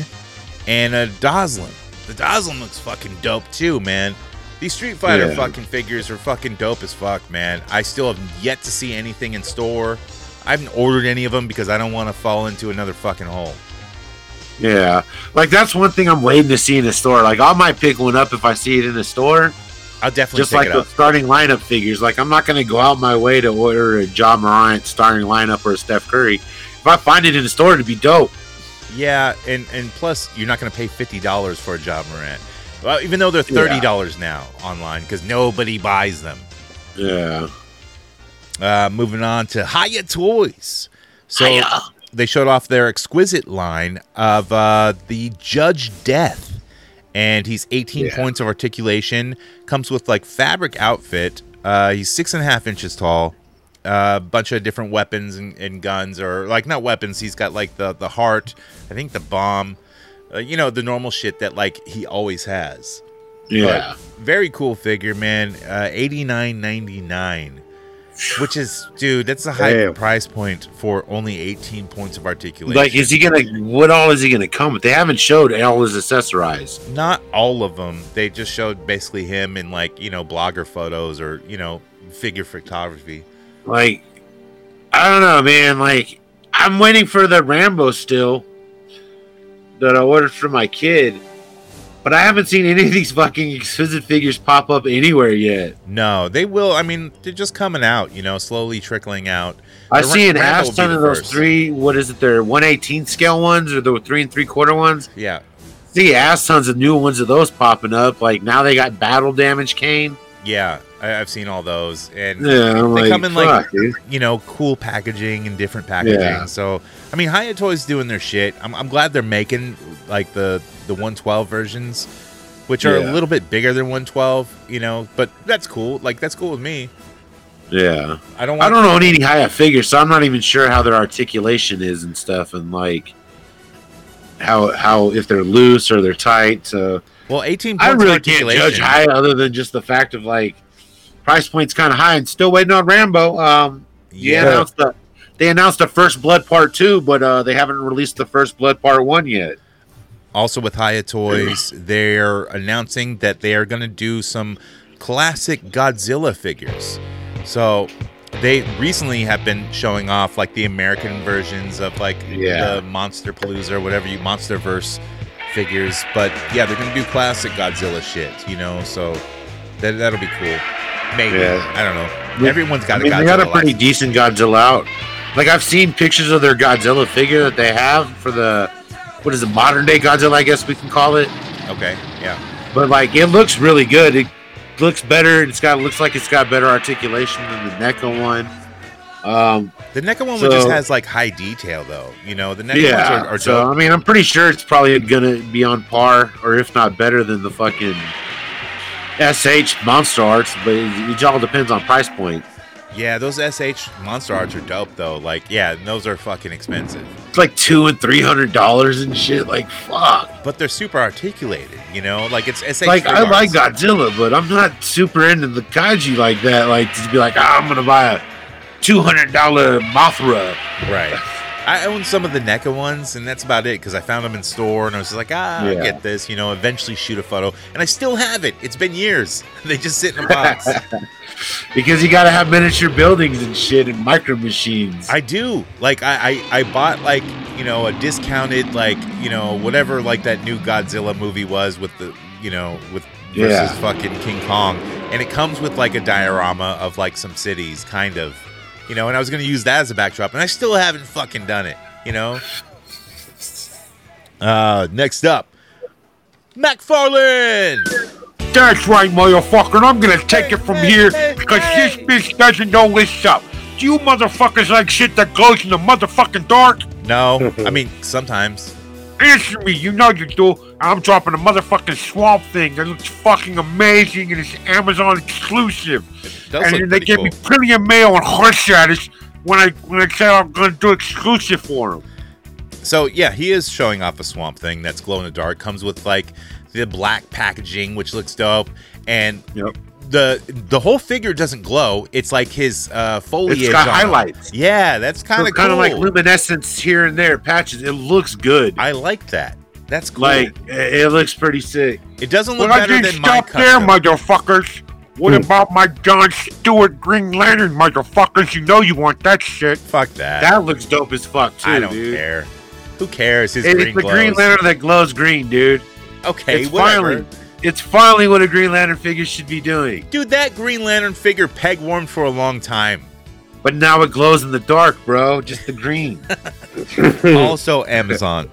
and a Dhalsim. The Dhalsim looks fucking dope too, man. These Street Fighter Yeah. fucking figures are fucking dope as fuck, man. I still have yet to see anything in store. I haven't ordered any of them because I don't want to fall into another fucking hole. Yeah. Like that's one thing I'm waiting to see in the store. Like I might pick one up if I see it in the store. I'll definitely Just like the up. starting lineup figures. Like I'm not gonna go out my way to order a Ja Morant starting lineup or a Steph Curry. If I find it in the store, it'd be dope. Yeah, and and plus you're not going to pay fifty dollars for a Ja Morant. Well, even though they're thirty dollars now online because nobody buys them. Yeah. Uh, moving on to Hiya Toys. So they showed off their exquisite line of uh, the Judge Death, and he's 18 Yeah. points of articulation. Comes with like fabric outfit. Uh, he's six and a half inches tall. A bunch of different weapons and, and guns, or like not weapons. He's got like the the heart. I think the bomb. Uh, you know the normal shit that like he always has. Yeah. But very cool figure, man. Uh, Eighty nine ninety nine, which is, dude, that's a high Damn. price point for only eighteen points of articulation. Like, is he gonna? What all is he gonna come with? They haven't showed all his accessorized. not all of them. They just showed basically him in like you know blogger photos or you know figure photography. Like, I don't know, man. Like, I'm waiting for the Rambo still that I ordered for my kid, but I haven't seen any of these fucking exquisite figures pop up anywhere yet. No, they will. I mean, they're just coming out. You know, slowly trickling out. I The see an ass ton of those first. three. What is it? They're 118 scale ones or the three and three quarter ones. Yeah, See ass tons of new ones of those popping up. Like now they got battle damage cane. yeah. I, I've seen all those, and Yeah, I'm they like, come in like dude. you know, cool packaging and different packaging. Yeah. So, I mean, Hiya Toys doing their shit. I'm, I'm glad they're making like the the 112 versions, which are a little bit bigger than 112. You know, but that's cool. Like that's cool with me. Yeah. I don't I don't own any high figures, so I'm not even sure how their articulation is and stuff, and like how how if they're loose or they're tight. So Well, 18 I really can't judge high other than just the fact of like price point's kind of high and still waiting on Rambo. Um, yeah, announced the they announced the first Blood Part Two, but uh, they haven't released the first Blood Part One yet. Also with Hiya Toys, they're announcing that they are going to do some classic Godzilla figures. So they recently have been showing off like the American versions of like Yeah. the Monster Palooza or whatever you Monsterverse figures. But yeah, they're going to do classic Godzilla shit, you know. So that that'll be cool. Maybe Yeah. I don't know. Everyone's got I mean, a Godzilla. they got a pretty license. decent Godzilla out. Like I've seen pictures of their Godzilla figure that they have for the what is it modern day Godzilla? I guess we can call it. Okay, yeah. But like it looks really good. It looks better. It's got looks like it's got better articulation than the NECA one. Um, The NECA one So- just has like high detail though. You know, the NECA yeah. ones are, are so dope. I mean, I'm pretty sure it's probably gonna be on par, or if not better than the fucking SH Monster Arts. But it, it all depends on price point. Yeah, those SH monster arts are dope though. Like, yeah, those are fucking expensive, It's like two and three hundred dollars and shit. Like fuck. but they're super articulated. You know, like it's SH. Like I like Godzilla, but I'm not super into the kaiju like that. Like to be like, ah, I'm gonna buy a two hundred dollar Mothra. Right. I own some of the NECA ones, and that's about it because I found them in store, and I was like, ah, I Yeah. get this, you know. Eventually, shoot a photo, and I still have it. It's been years. They just sit in a box. Because you gotta have miniature buildings and shit and micro machines. I do. Like, I, I I bought like you know a discounted like you know whatever like that new Godzilla movie was with the you know with versus Yeah. fucking King Kong, and it comes with like a diorama of like some cities, kind of, you know. And I was gonna use that as a backdrop, and I still haven't fucking done it, you know. Uh, next up, McFarlane! That's right, motherfucker. and I'm gonna take it from here because this bitch doesn't know what's up. Do you motherfuckers like shit that glows in the motherfucking dark? No, I mean sometimes. Answer me, you know you do. I'm dropping a motherfucking swamp thing that looks fucking amazing and it's Amazon exclusive. And then they give cool. me plenty of mail and horse status when I when I said I'm gonna do exclusive for them. So yeah, he is showing off a swamp thing that's glow in the dark. Comes with like the black packaging, which looks dope, and Yep. The the whole figure doesn't glow. It's like his uh, foliage. It's got him. highlights. Yeah, that's kind of kind cool. of like luminescence here and there patches. It looks good. I like that. That's cool. Like it looks pretty sick. it doesn't look Well, I better didn't than my stop there, motherfuckers. What about my John Stewart Green Lantern, motherfuckers? You know you want that shit. Fuck that. That looks dope as fuck too, I don't dude. care. Who cares? His It's green the glows. Green Lantern that glows green, dude. Okay, it's whatever. finally, it's finally what a Green Lantern figure should be doing. Dude, that Green Lantern figure peg warmed for a long time. But now it glows in the dark, bro. Just the green. also Amazon.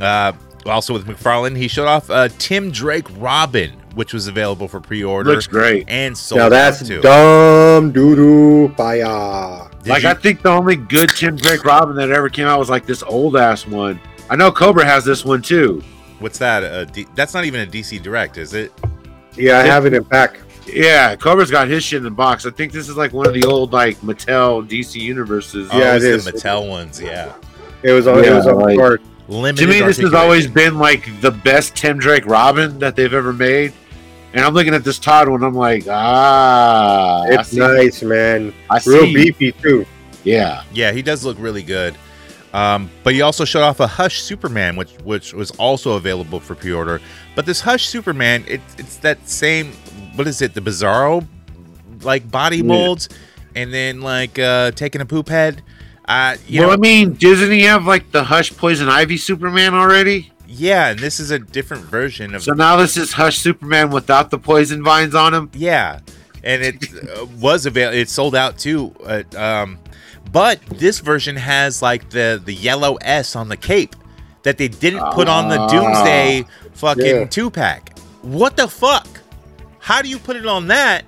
Uh, also with McFarlane, he showed off uh, Tim Drake Robin, which was available for pre-order Looks great. and sold now that's out too. dumb doo doo fire. Did like you- I think the only good Tim Drake Robin that ever came out was like this old ass one. I know Cobra has this one too. What's that? A D- that's not even a DC Direct, is it? Yeah, I have it in back. Yeah, Cobra's got his shit in the box. I think this is like one of the old like Mattel DC universes. Oh, Yeah, it's the. Mattel ones. Yeah, It was on. it Yeah, was on like- the card. limited. to me, this has always been like the best Tim Drake Robin that they've ever made. And I'm looking at this Todd one. I'm like, ah, It's see- nice, man. I Real see. beefy too. Yeah, Yeah, he does look really good. Um, but he also showed off a Hush Superman, which which was also available for pre-order. But this Hush Superman, it, it's that same. What is it? The Bizarro, like body molds, and then like uh, taking a poop head. Uh, you well, know, I mean, doesn't he have like the Hush Poison Ivy Superman already? yeah, and this is a different version of. So now this is Hush Superman without the poison vines on him. Yeah, and it uh, was available. It sold out too. Uh, um, but this version has like the the yellow S on the cape that they didn't put on the Ah. Doomsday fucking Yeah. two pack. What the fuck? How do you put it on that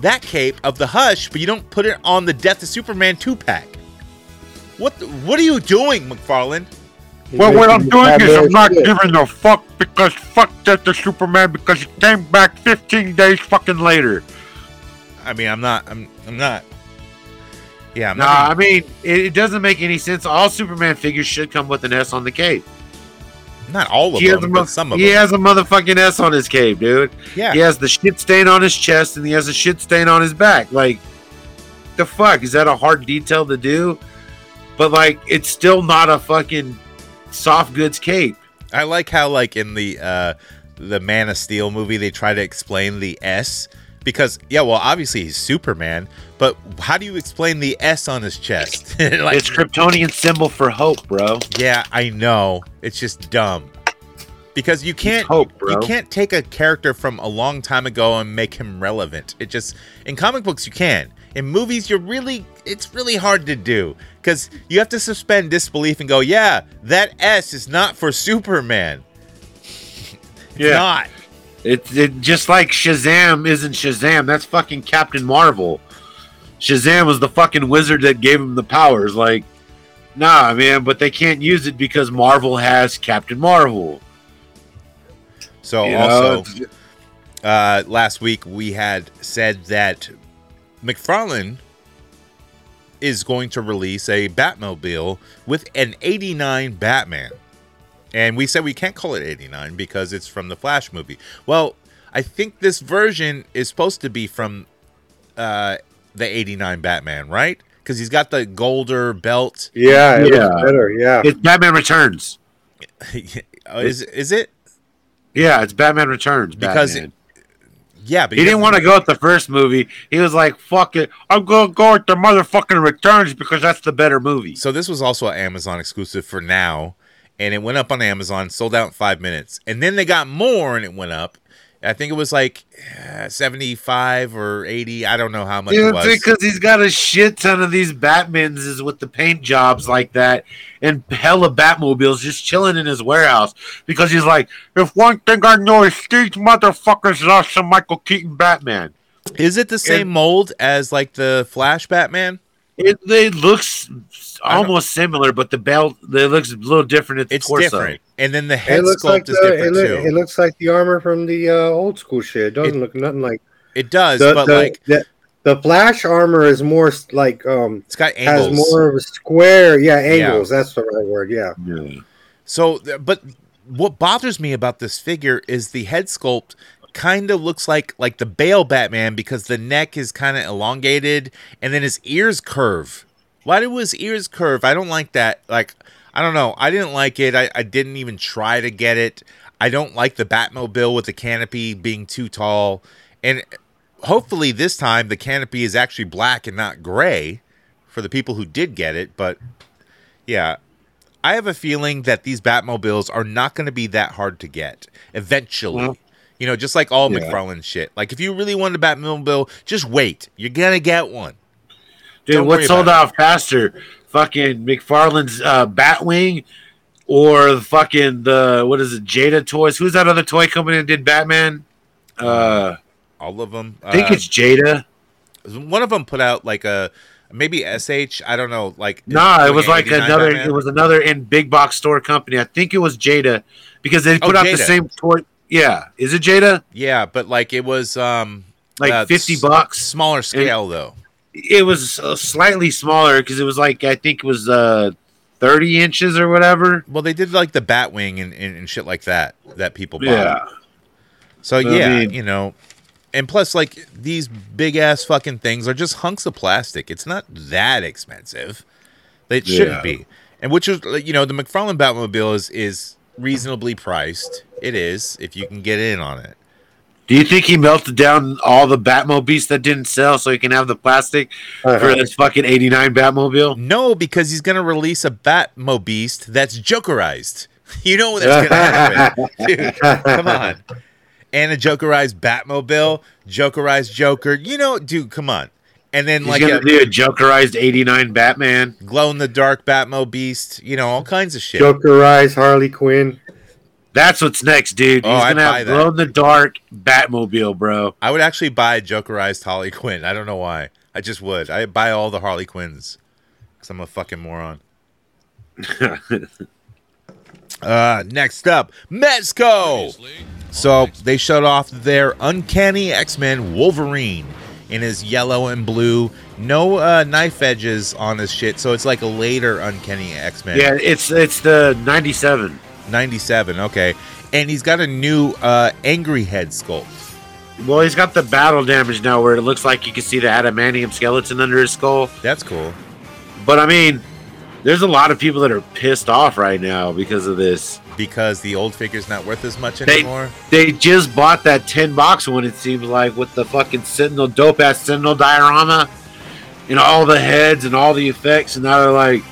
that cape of the Hush, but you don't put it on the Death of Superman two pack? What the, what are you doing, McFarlane? Well, what I'm doing is I'm not Shit. giving a fuck because fuck that the Superman because he came back 15 days fucking later. I mean, I'm not. I'm. I'm not. Yeah, I'm Nah. I mean, it, it doesn't make any sense. All Superman figures should come with an S on the cape. not all of He them, mo- but some of he them. has a motherfucking S on his cape, dude. yeah. He has the shit stain on his chest and he has a shit stain on his back. Like, the fuck? Is that a hard detail to do? But, like, it's still not a fucking soft goods cape. I like how like in the uh the Man of Steel movie they try to explain the S because yeah, well obviously he's Superman, but how do you explain the S on his chest? like It's Kryptonian symbol for hope, bro. yeah, I know. It's just dumb. Because you can't hope, bro. you can't take a character from a long time ago and make him relevant. It just in comic books you can. In movies you're really it's really hard to do cuz you have to suspend disbelief and go, "Yeah, that S is not for Superman." It's Yeah. not. It's it, just like Shazam isn't Shazam. That's fucking Captain Marvel. Shazam was the fucking wizard that gave him the powers. Like, nah, man, but they can't use it because Marvel has Captain Marvel. So You also, uh, last week we had said that McFarlane is going to release a Batmobile with an 89 Batman. And we said we can't call it 89 because it's from the Flash movie. Well, I think this version is supposed to be from uh, the 89 Batman, right? Because he's got the golder belt. Yeah, it Yeah. better. Yeah. It's Batman Returns. Oh, is, is it? Yeah, it's Batman Returns. Because Batman. Yeah, but he didn't want to go with the first movie. He was like, "Fuck it, I'm gonna go with the motherfucking Returns because that's the better movie." So this was also an Amazon exclusive for now, and it went up on Amazon, sold out in five minutes, and then they got more, and it went up. I think it was like uh, seventy-five or eighty. I don't know how much it was. because he's got a shit ton of these Batmans is with the paint jobs like that, and hella Batmobiles just chilling in his warehouse. Because he's like, if one thing I know is these motherfuckers are some Michael Keaton Batman. Is it the same mold as like the Flash Batman? It, it looks almost similar, but the belt it looks a little different at the It's torso. different, and then the head looks sculpt like is the, it, different look, too. it looks like the armor from the uh, old school shit. It doesn't It- look nothing like it does, the, but the, like the, the Flash armor is more like um it's got has more of a square. Yeah, angles. That's the right word. Yeah. Yeah. So, but what bothers me about this figure is the head sculpt kind of looks like like the Bale Batman because the neck is kind of elongated and then his ears curve. Why do his ears curve? I don't like that. Like, I don't know. I didn't like it. I, I didn't even try to get it. I don't like the Batmobile with the canopy being too tall. And hopefully this time the canopy is actually black and not gray for the people who did get it. But yeah, I have a feeling that these Batmobiles are not going to be that hard to get eventually. Well, you know, just like all yeah. McFarlane shit. Like if you really want a Batmobile, just wait. You're gonna get one. Dude, Don't what sold out faster? Fucking McFarlane's uh, Batwing or fucking the what is it, Jada Toys? Who's that other toy company that did Batman? Uh All of them. I think Uh, it's Jada. one of them put out like a maybe sh. I don't know. Like Nah, it was like another Batman. it was another in big box store company. I think it was Jada because they Oh, put out the same toy. Yeah. Is it Jada? yeah, but like it was um Like uh, 50 s- bucks? smaller scale though. It was uh, slightly smaller because it was like I think it was uh 30 inches or whatever. Well, they did like the Batwing and, and, and shit like that that people bought. Yeah. So I yeah, mean- you know, and plus like these big ass fucking things are just hunks of plastic. It's not that expensive. It shouldn't be. And which is you know, the McFarlane Batmobile is is reasonably priced. It is if you can get in on it. Do you think he melted down all the Batmobiles that didn't sell so he can have the plastic Uh-huh. for this fucking 89 Batmobile? No, because he's gonna release a Batmobeast that's Jokerized. You know that's gonna happen, dude. Come on. And a Jokerized Batmobile, Jokerized Joker. You know, dude, come on. And then He's like gonna a do a Jokerized 89 Batman. glow in the dark Batmobeast. You know, all kinds of shit. Jokerized, Harley Quinn. That's what's next, dude. Oh, He's I'd gonna buy have glow in the dark Batmobile, bro. I would actually buy Jokerized Harley Quinn. I don't know why. I just would. I buy all the Harley Quinns because I'm a fucking moron. Uh, next up, Mezco. So they shut off their Uncanny X Men Wolverine in his yellow and blue. No uh, knife edges on his shit, so it's like a later Uncanny X Men. yeah, it's it's the 97. 97, okay. And he's got a new uh, Angry Head sculpt. Well, he's got the battle damage now where it looks like you can see the adamantium skeleton under his skull. That's cool. But I mean, there's a lot of people that are pissed off right now because of this. Because the old figure's not worth as much They- anymore. They just bought that 10 box one, it seems like, with the fucking Sentinel, dope ass Sentinel diorama and all the heads and all the effects. And now they're like,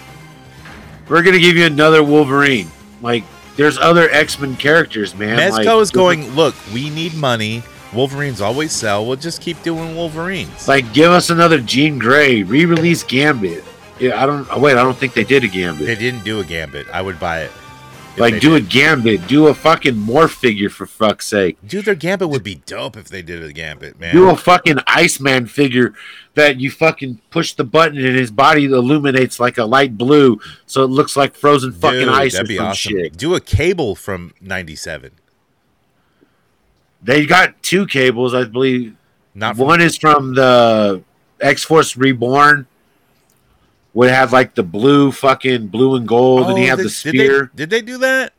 we're going to give you another Wolverine. Like, there's other X Men characters, man. Mezco like, is going, look, we need money. Wolverines always sell. We'll just keep doing Wolverines. Like, give us another Jean Grey, re release Gambit. Yeah, I don't, oh, wait, I don't think they did a Gambit. they didn't do a Gambit. I would buy it. If like, do did. a Gambit. Do a fucking morph figure for fuck's sake. Dude, their Gambit would be dope if they did a Gambit, man. Do a fucking Iceman figure that you fucking push the button and his body illuminates like a light blue, so it looks like frozen fucking Dude, ice or that'd be some awesome. shit. Do a cable from 97. They got two cables, I believe. Not from, One is from the X Force Reborn, would have like the blue fucking blue and gold, and he Oh, had they- the did they- spear. Did they, do that?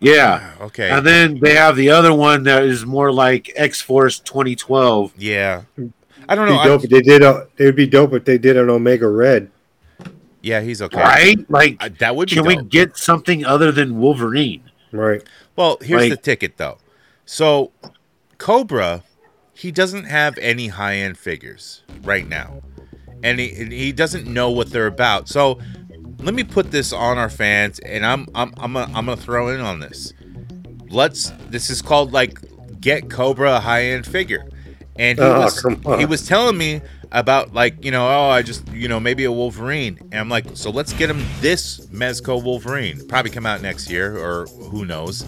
Yeah. Okay. And then they have the other one that is more like X Force 2012. yeah. I don't know. I- dope if they did. A, it would be dope if they did an Omega Red. yeah, he's okay. Right? Like, Uh, that would be can we get something other than Wolverine? Right. Well, here's Like- the ticket though. So, Cobra, he doesn't have any high end figures right now, and he and he doesn't know what they're about. So, let me put this on our fans, and I'm I'm I'm gonna, I'm gonna throw in on this. Let's. This is called like get Cobra a high end figure, and he Oh, was he was telling me about like you know oh I just you know maybe a Wolverine, and I'm like so let's get him this Mezco Wolverine. Probably come out next year or who knows.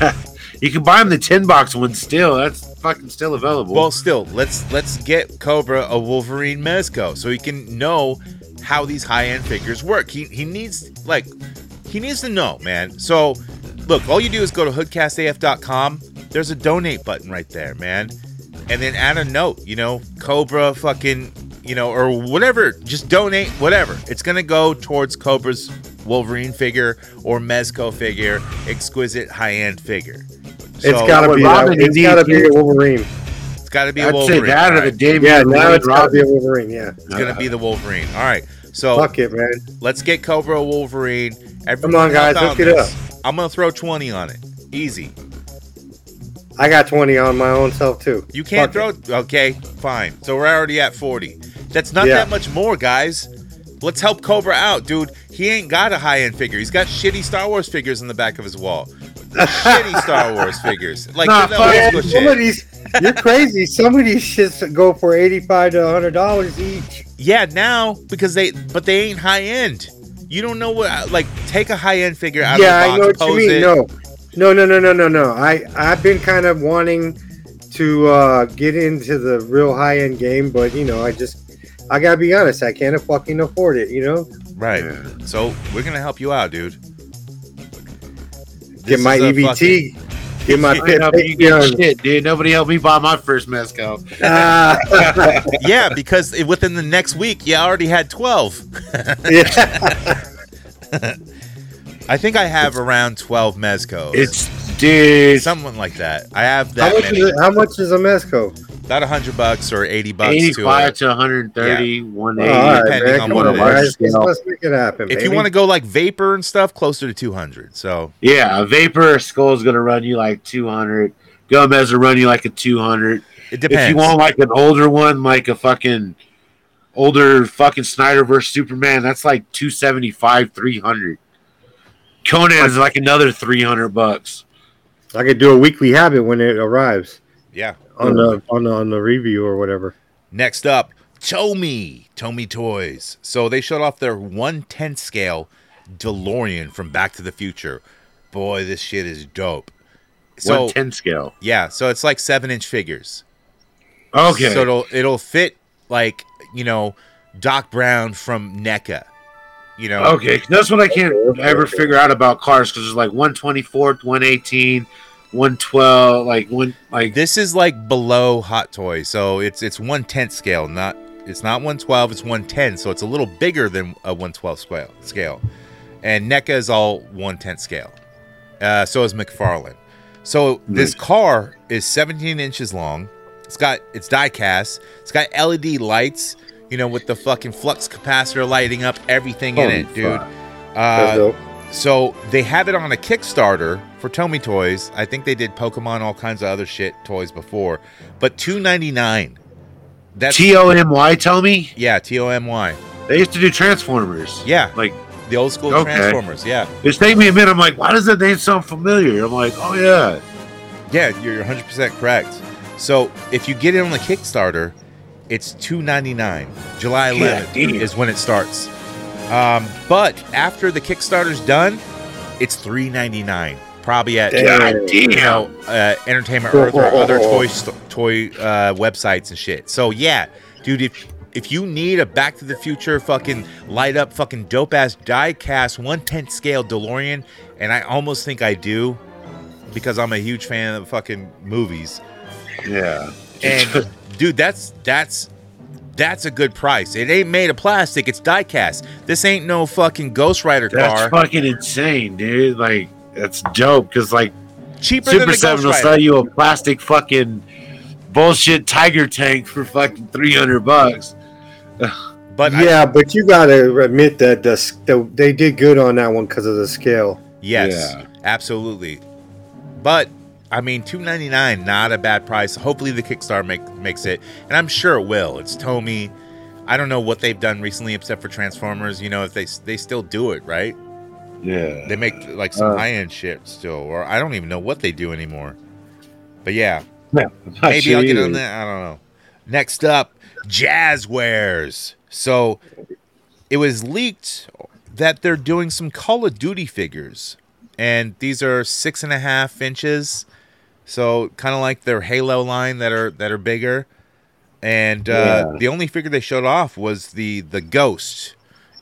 You can buy him the tin box one still. That's fucking still available. Well, still, let's let's get Cobra a Wolverine Mezco so he can know how these high end figures work. He he needs like he needs to know, man. So look, all you do is go to hoodcastaf.com. There's a donate button right there, man. And then add a note, you know, Cobra fucking, you know, or whatever. Just donate, whatever. It's gonna go towards Cobra's Wolverine figure or Mezco figure, exquisite high end figure. It's So, got to be. Robin That, it's needs got to be is- a Wolverine. It's got to be a I'd Wolverine. say that or the right. David Yeah, now Wayne it's got to be a Wolverine. Yeah. It's gonna be the Wolverine. All right. So Fuck it, man. let's get Cobra Wolverine. Everyone Come on, guys, help out hook it up. I'm gonna throw twenty on it. Easy. I got twenty on my own self too. You can't Fuck throw. Okay, fine. So we're already at forty. That's not Yeah. that much more, guys. Let's help Cobra out, dude. He ain't got a high end figure. He's got shitty Star Wars figures in the back of his wall. Shitty Star Wars figures. Like Nah, the fuck old Man, school some of these, you're crazy. Some of these shits go for eighty-five to hundred dollars each. Yeah, now because they, but they ain't high end. You don't know what. Like, take a high end figure out yeah, of I know what you mean. it. No, no, no, no, no, no, no. I I've been kind of wanting to uh, get into the real high-end game, but you know, I just I gotta be honest. I can't fucking afford it. You know, Right. So we're gonna help you out, dude. Get my is a EBT, get my I ain't helping you Patreon. get shit, dude. Nobody helped me buy my first Mezco. Ah, yeah, because within the next week, you already had 12. yeah. I think I have around 12 mezcos. It's dude, something like that. I have How that much, many. is it, how much is a Mezco? About 100 bucks or 80 bucks to 85 to 130, Oh, 180. all right, depending man. on what on, it guys. is. Let's, let's make it happen. If you want to go like vapor and stuff, closer to 200. So, Yeah, a Vapor Skull is going to run you like 200. Gomez will run you like a 200. it depends. If you want like an older one, like a fucking older fucking Snyder versus Superman, that's like 275, 300. Conan is like another 300 bucks. I could do a weekly habit when it arrives yeah. on the on the on the review or whatever. Next up, Tomy, Tomy Toys. So they showed off their 110 scale DeLorean from Back to the Future. Boy, this shit is dope. So 110 scale. yeah, so it's like seven inch figures. Okay. So it'll it'll fit like you know Doc Brown from NECA. You know. Okay, that's what I can't ever figure out about cars because there's like 124, 118, 112, like one like This is like below Hot Toy, so it's it's one tenth scale, not it's not one twelve, it's one ten, so it's a little bigger than a one twelve scale scale. And NECA is all one tenth scale. Uh, so is McFarlane. So this car is 17 inches long. It's got it's die cast. It's got LED lights, you know, with the fucking flux capacitor lighting up everything in Holy it, dude. fuck. That's Uh. So they have it on a Kickstarter for Tomy Toys. I think they did Pokemon, all kinds of other shit toys before, but two ninety nine. That's T O M Y. Me yeah, T O M Y. they used to do Transformers. Yeah, Like the old school Okay. Transformers. Yeah, it's taking me a minute. I'm like, why does that name sound familiar? I'm like, oh yeah. yeah, you're 100 percent correct. So if you get it on the Kickstarter, it's two ninety nine. July 11th damn. is when it starts. Um, but after the Kickstarter's done, it's three ninety nine. Probably at God you know, uh, Entertainment Earth or other toy toy uh, websites and shit. So yeah, dude, if if you need a Back to the Future fucking light up fucking dope ass die cast one tenth scale DeLorean, and I almost think I do because I'm a huge fan of fucking movies. Yeah. And dude, that's that's That's a good price. It ain't made of plastic, it's die cast. This ain't no fucking Ghost Rider That's car. That's fucking insane, dude. Like that's dope because like Cheaper than Super the Seven Ghost will sell you a plastic fucking bullshit tiger tank for fucking three hundred bucks. But I- yeah, but you gotta admit that the, the they did good on that one because of the scale. yes, Yeah. absolutely. But I mean, two ninety nine, not a bad price. Hopefully, the Kickstarter make, makes it, and I'm sure it will. It's Tomy. I don't know what they've done recently, except for Transformers. You know, if they they still do it, right? Yeah, They make like some Uh. high end shit still, or I don't even know what they do anymore. But yeah, yeah. maybe I'll get on that. I don't know. Next up, Jazzwares. So it was leaked that they're doing some Call of Duty figures, and these are six and a half inches, so kind of like their Halo line that are that are bigger. And uh, Yeah. the only figure they showed off was the the Ghost,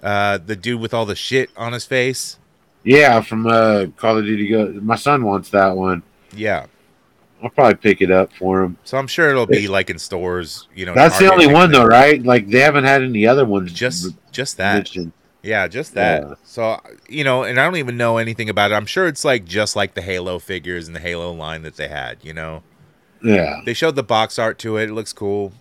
uh, the dude with all the shit on his face. Yeah, from uh, Call of Duty. Go. My son wants that one. Yeah, I'll probably pick it up for him. so I'm sure it'll be like in stores. You know, That's the only one though, right? Like they haven't had any other ones. Just just that. mentioned. Yeah, just that. Yeah. So you know, and I don't even know anything about it. I'm sure it's like just like the Halo figures and the Halo line that they had. You know, Yeah, they showed the box art to it. It looks cool,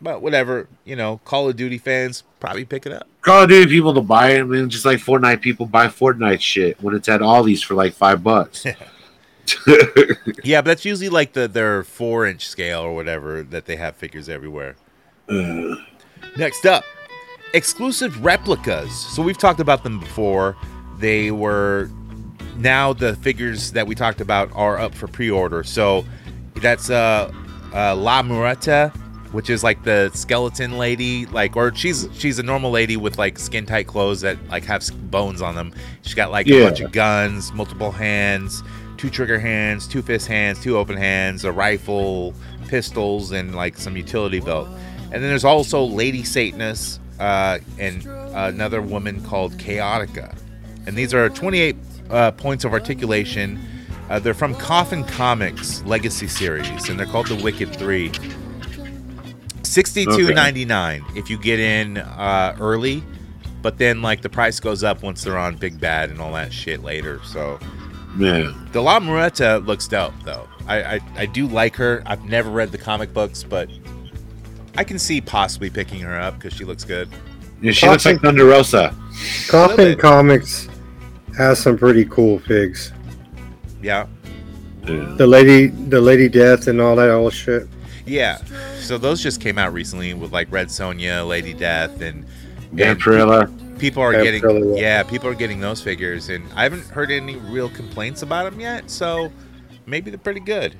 but whatever. You know, Call of Duty fans probably pick it up. Call of Duty people to buy it. I mean, just like Fortnite people buy Fortnite shit when it's at Ollie's for like five bucks. Yeah, but that's usually like the their four inch scale or whatever that they have figures everywhere. Uh, Next up, exclusive replicas. So we've talked about them before. They were now the figures that we talked about are up for pre-order. So that's uh, uh La Muerta, which is like the skeleton lady, like or she's she's a normal lady with like skin tight clothes that like have bones on them. She's got like a bunch of guns, multiple hands, two trigger hands, two fist hands, two open hands, a rifle, pistols, and like some utility belt. And then there's also Lady Satanus uh, and another woman called Chaotica. And these are 28 uh, points of articulation. Uh, they're from Coffin Comics Legacy Series, and they're called the Wicked Three. Sixty-two ninety-nine if you get in uh, early, but then like the price goes up once they're on Big Bad and all that shit later. So yeah, the La Muerta looks dope, though. I, I I do like her. I've never read the comic books, but I can see possibly picking her up because she looks good. yeah she looks like Thunder Rosa. Coffin. Comics has some pretty cool figs. Yeah, Yeah. The lady, the Lady Death, and all that old shit. yeah. So those just came out recently with like Red Sonja, Lady Death, and and Vampirella. people are Yeah, getting really yeah, people are getting those figures, and I haven't heard any real complaints about them yet. So maybe they're pretty good.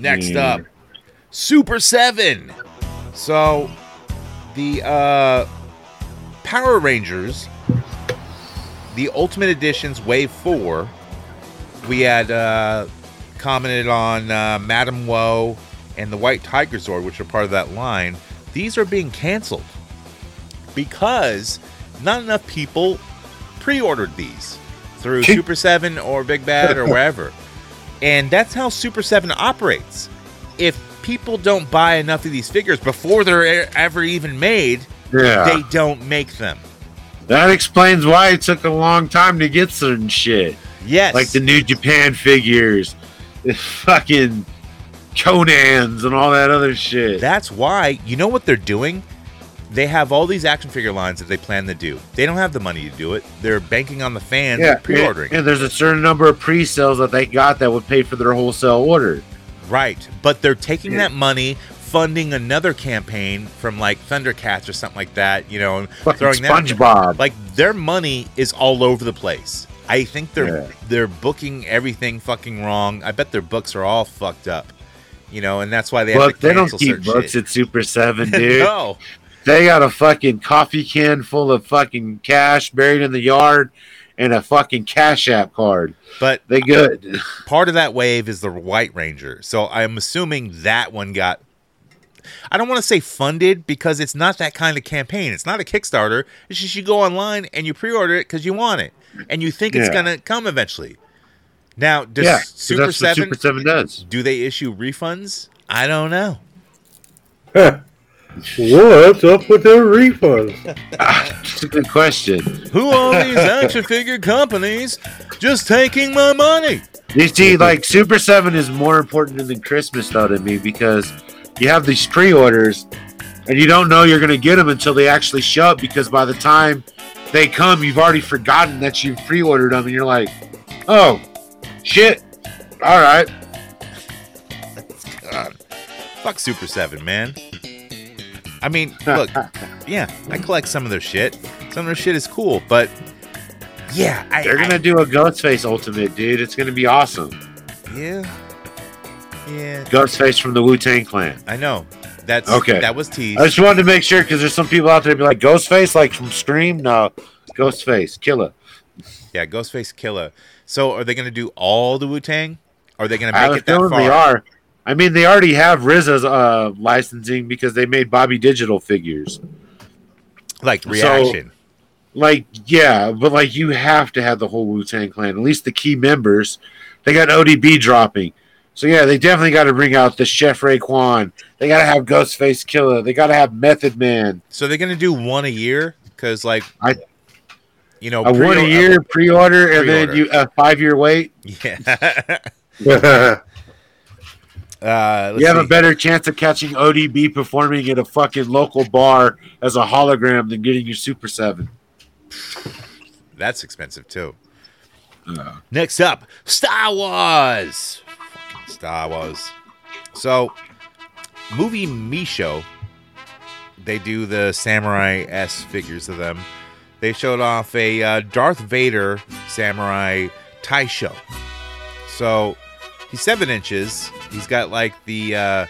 Next Yeah. up, Super Seven. So the uh, Power Rangers, the Ultimate Editions Wave Four. We had uh, commented on uh, Madame Woe and the White Tiger Zord, which are part of that line. These are being canceled because not enough people pre-ordered these through Super 7 or Big Bad or wherever. And that's how Super 7 operates. If people don't buy enough of these figures before they're ever even made, Yeah, they don't make them. that explains why it took a long time to get certain shit, Yes. like the New Japan figures, the fucking Conan's, and all that other shit. That's why, you know what they're doing? They have all these action figure lines that they plan to do. They don't have the money to do it. They're banking on the fans yeah, pre-ordering. And, and there's a certain number of pre-sales that they got that would pay for their wholesale order. Right. But they're taking Yeah. that money, funding another campaign from like Thundercats or something like that, you know, and Fucking throwing that SpongeBob. like their money is all over the place. I think they're Yeah. they're booking everything fucking wrong. I bet their books are all fucked up. You know, and that's why they have Look, to they don't keep books shit. at Super Seven, dude. no. They got a fucking coffee can full of fucking cash buried in the yard and a fucking Cash App card. But They good. part of that wave is the White Ranger. So I'm assuming that one got. I don't want to say funded because it's not that kind of campaign. It's not a Kickstarter. It's just you go online and you pre-order it because you want it and you think it's Yeah. gonna come eventually. Now, does yeah, Super Seven Super Seven does. do they issue refunds? I don't know. What's up with the refunds? That's a good question. Who are these action figure companies just taking my money? You see, like Super Seven is more important than Christmas though to me because you have these pre-orders, and you don't know you're gonna get them until they actually show up. Because by the time they come, you've already forgotten that you've pre-ordered them, and you're like, "Oh, shit! All right." God. Fuck Super 7, man. I mean, look, yeah, I collect some of their shit. Some of their shit is cool, but yeah, I, They're gonna I- do a Ghostface Ultimate, dude. It's gonna be awesome. yeah, yeah. Ghostface from the Wu Tang Clan. I know. That's Okay. That was teased. I just wanted to make sure because there's some people out there be like Ghostface, like from Scream. No, Ghostface, Killah. yeah, Ghostface Killah. So, are they gonna do all the Wu Tang? Are they gonna make a it that far? they are. I mean, they already have RZA's uh, licensing because they made Bobby Digital figures. Like So- reaction. Like, yeah, but like you have to have the whole Wu Tang Clan, at least the key members. They got ODB dropping, so yeah, they definitely got to bring out the Chef Raekwon. They got to have Ghostface Killah. They got to have Method Man. so they're gonna do one a year because, like, I- you know, A one a pre- year pre-order, and then pre-order. you a five year wait. Yeah. uh, you have a better chance of catching ODB performing at a fucking local bar as a hologram than getting your Super Seven. That's expensive too. Uh, Next up, Star Wars. Fucking Star Wars. So, movie Meisho, they do the Samurai S figures of them. They showed off a uh, Darth Vader Samurai Taisho. So, he's seven inches. He's got like the uh,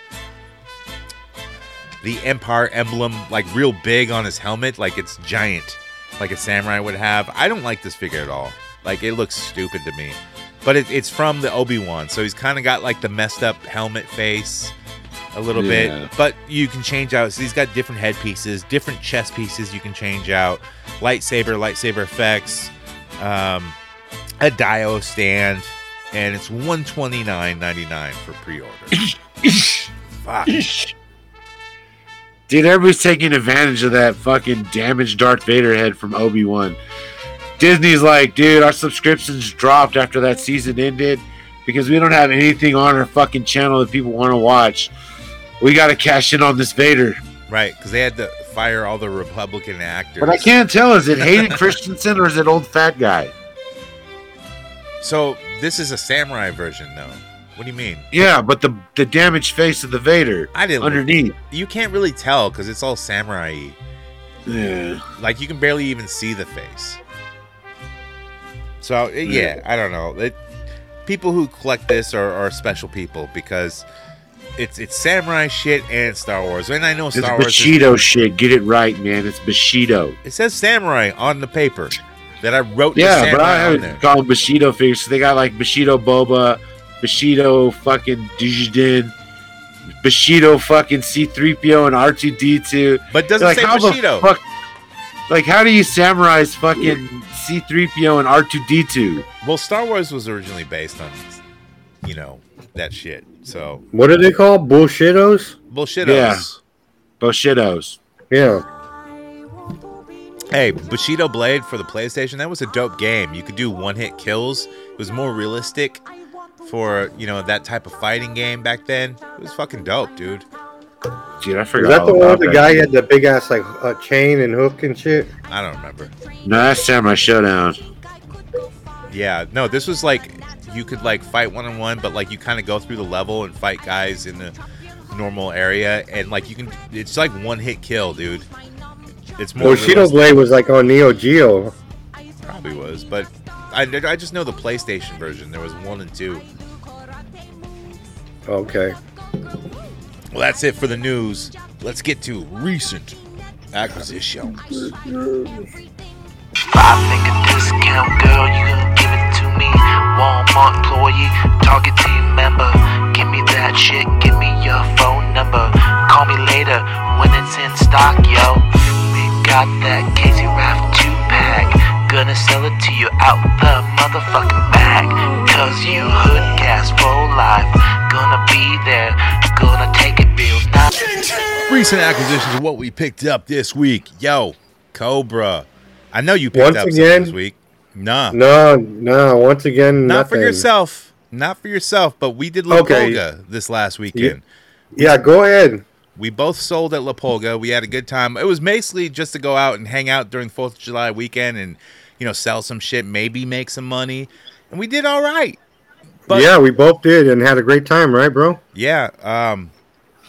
the Empire emblem, like real big on his helmet, like it's giant, like a samurai would have. I don't like this figure at all. Like it looks stupid to me. But it, it's from the Obi Wan, so he's kind of got like the messed up helmet face, a little Yeah. bit. But you can change out. So he's got different head pieces, different chest pieces you can change out. Lightsaber, lightsaber effects, um, a Dio stand, and it's one twenty nine ninety nine for pre order. Fuck. Dude, everybody's taking advantage of that fucking damaged Darth Vader head from Obi Wan. Disney's like, dude, our subscriptions dropped after that season ended because we don't have anything on our fucking channel that people want to watch. We got to cash in on this Vader. Right, because they had to fire all the Republican actors. But I can't tell is it Hayden Christensen or is it old fat guy? So this is a samurai version, though. What do you mean? Yeah, but the the damaged face of the Vader I didn't. underneath. You can't really tell because it's all samurai. Yeah. Like you can barely even see the face. So uh, yeah, I don't know. It, people who collect this are, are special people because it's it's samurai shit and Star Wars. And I know It's Star Wars. Is, Bushido shit. Get it right, man. It's Bushido. it says samurai on the paper that I wrote. the Yeah, but I samurai on would call them Bushido figures. So they got like Bushido Boba, Bushido fucking Dijiden, Bushido fucking C3PO and R2D2. but doesn't like, say how the Bushido. fuck- like, how do you samurai's fucking C3PO and R2D2? Well, Star Wars was originally based on, you know, that shit. So what are they called? Bullshittos? bullshitos. Yeah. Bushidos. Yeah. Hey, Bushido Blade for the PlayStation, that was a dope game. You could do one hit kills. It was more realistic for, you know, that type of fighting game back then. It was fucking dope, dude. Dude, I Is forgot. that all the one about with the that. guy had the big ass like uh, chain and hook and shit? I don't remember. No, that's Samurai Shodown. Yeah, no, this was like you could like fight one on one, but like you kind of go through the level and fight guys in the normal area, and like you can, it's like one hit kill, dude. It's more Bushido. Blade was like on Neo Geo. probably was, but I, I just know the PlayStation version. There was one and two. Okay. Well, that's it for the news. Let's get to recent acquisitions. Five finger discount, girl, you gon' give it to me. Walmart employee, Target team member. Give me that shit, give me your phone number. Call me later when it's in stock, yo. We got that Casey Raft 2 pack. Gonna sell it to you out the motherfucking bag. Cause you HoodCast for life. Gonna be there, gonna take it real nice. Recent acquisitions of what we picked up this week. Yo, Cobra. I know you picked Once up again- something this week. Nah. No, no. Once again, Not for yourself. Not for yourself, but we did La Okay. This last weekend. Yeah, go ahead. We both sold at La Polga. We had a good time. It was basically just to go out and hang out during Fourth of July weekend and, you know, sell some shit, maybe make some money. And we did all right. But- yeah, we both did and had a great time, right, bro? Yeah. Um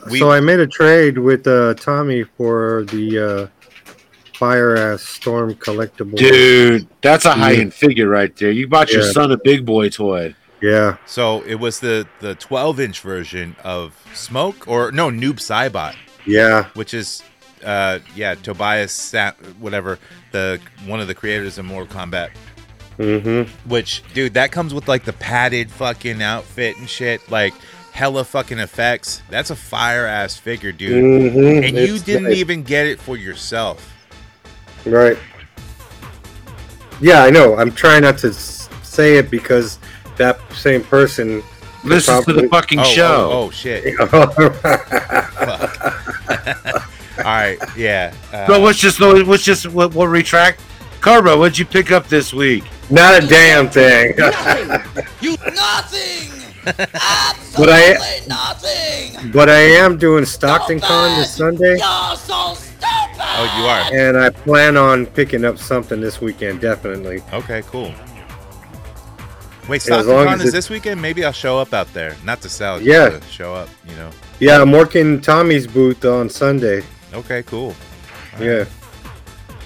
we so I made a trade with uh, Tommy for the uh, fire ass storm collectible. Dude, that's a high end figure right there. You bought your son a big boy toy. Yeah, so it was the the 12 inch version of Smoke or no Noob Saibot, yeah, which is uh yeah Tobias Sa- whatever the one of the creators of Mortal Kombat mm-hmm. Which, dude, that comes with like the padded fucking outfit and shit, like hella fucking effects. That's a fire ass figure, dude. Mm-hmm. And you didn't even get it for yourself. right. Yeah, I know. I'm trying not to say it because that same person. Listen to the fucking Oh, show. oh, oh, shit. All right, yeah. Uh, So let's just let's just we'll, we'll retract. Cobra, what'd you pick up this week? Not a damn thing. You nothing! But I- Absolutely nothing! but I am doing Stockton Con this Sunday, You're so stupid! oh, you are. and I plan on picking up something this weekend. Definitely. Okay, cool. Wait, Yeah, as long Con as is it- this weekend? Maybe I'll show up out there. Not to sell, just Yeah. to show up, you know. Yeah, I'm working Tommy's booth on Sunday. Okay, cool. Yeah.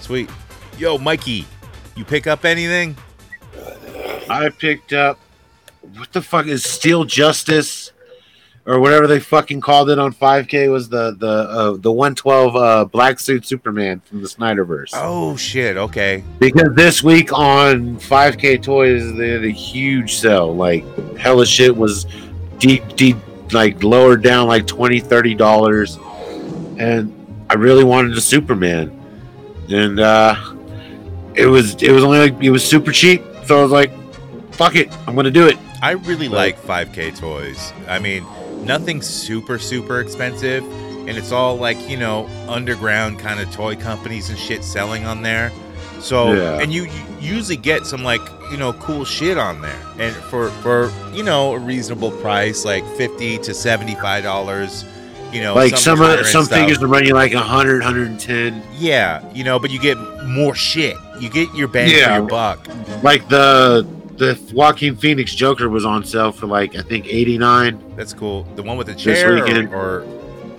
Sweet. Yo, Mikey, you pick up anything? I picked up what the fuck is Steel Justice or whatever they fucking called it on 5K was the the uh, the 112 uh, black suit Superman from the Snyderverse. Oh shit. Okay. Because this week on 5K Toys they had a huge sale. Like hella shit was deep deep like lowered down like 20 30 dollars and I really wanted a Superman. And uh it was it was only like it was super cheap. So I was like fuck it, I'm to do it. I really like 5K toys. I mean, nothing super super expensive, and it's all like you know underground kind of toy companies and shit selling on there. So Yeah. and you, you usually get some like you know cool shit on there, and for for you know a reasonable price, like fifty to seventy five dollars. You know, like some of some figures are running like 100 110 Yeah, you know, but you get more shit. You get your bang for your buck. like the the Joaquin Phoenix Joker was on sale for like I think 89 That's cool. The one with the chair, or, or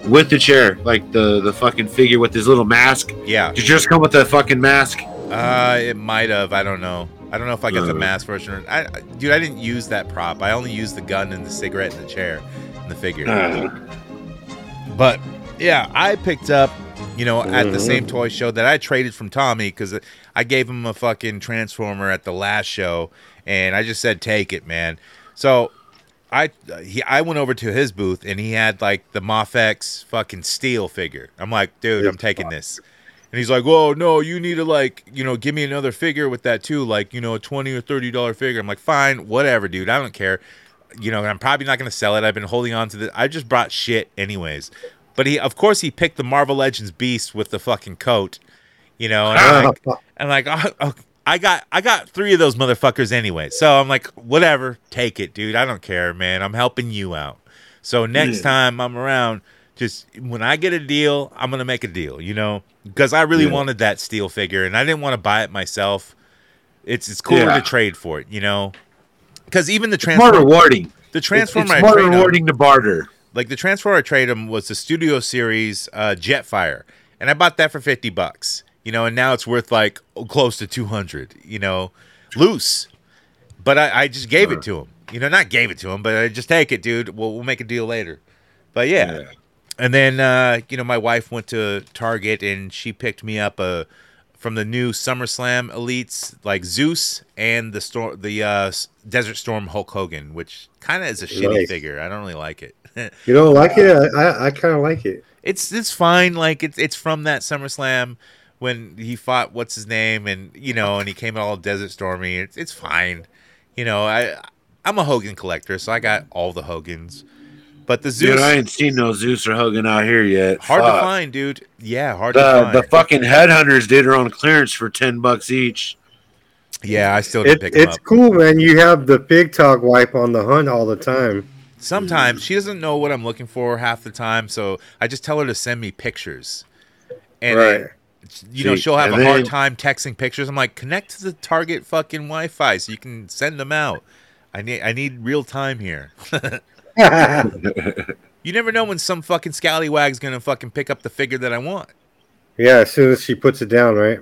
with the chair, like the the fucking figure with his little mask. yeah, Did yours come with the fucking mask? Uh, it might have. I don't know. I don't know if I got the Uh. mask version. Or, I, I- dude, I didn't use that prop. I only used the gun and the cigarette and the chair and the figure. Uh, But yeah, I picked up, you know, at the Mhm. same toy show that I traded from Tommy because I gave him a fucking transformer at the last show, and I just said, "Take it, man." So I he I went over to his booth and he had like the Mafex fucking steel figure. I'm like, dude, I'm taking this. And he's like, "Whoa, no, you need to like, you know, give me another figure with that too, like, you know, a twenty or thirty dollar figure." I'm like, "Fine, whatever, dude. I don't care." You know, I'm probably not going to sell it. I've been holding on to this. I just brought shit anyways. But he, of course, he picked the Marvel Legends Beast with the fucking coat. You know, and I'm like, I'm like, oh, oh, I got, I got three of those motherfuckers anyway. So I'm like, whatever, take it, dude. I don't care, man. I'm helping you out. So next time I'm around, just when I get a deal, I'm gonna make a deal. You know, because I really Yeah. wanted that steel figure, and I didn't want to buy it myself. It's it's cooler Yeah. to trade for it, you know. Because even the more rewarding. the transformer it's I more rewarding to barter. like the transformer I trade him was the Studio Series uh, Jetfire, and I bought that for fifty bucks. You know, and now it's worth like close to two hundred. You know, loose. But I, I just gave it to him. You know, not gave it to him, but I just take it, dude. We'll we'll make a deal later. But yeah. And then uh, you know, my wife went to Target and she picked me up a from the new SummerSlam Elites, like Zeus and the storm, the uh, Desert Storm Hulk Hogan, which kind of is a shitty figure. I don't really like it. You don't like it? I, I, I kind of like it. it's it's fine. Like it's it's from that SummerSlam when he fought what's his name, and you know, and he came all Desert Stormy. It's it's fine. You know, I I'm a Hogan collector, so I got all the Hogans. But the Zeus Dude, I ain't seen no Zeus or Hogan out here yet. hard to find, dude. Yeah, hard to The find. the fucking headhunters did her on clearance for ten bucks each. yeah, I still didn't It, pick them it's up. cool, man. You have the pig talk wipe on the hunt all the time. Sometimes she doesn't know what I'm looking for half the time, so I just tell her to send me pictures. And Right. then, you know, she'll have a hard time texting pictures. I'm like, connect to the Target fucking Wi-Fi so you can send them out. I need I need real time here. You never know when some fucking scallywag's gonna fucking pick up the figure that I want. Yeah, as soon as she puts it down, right?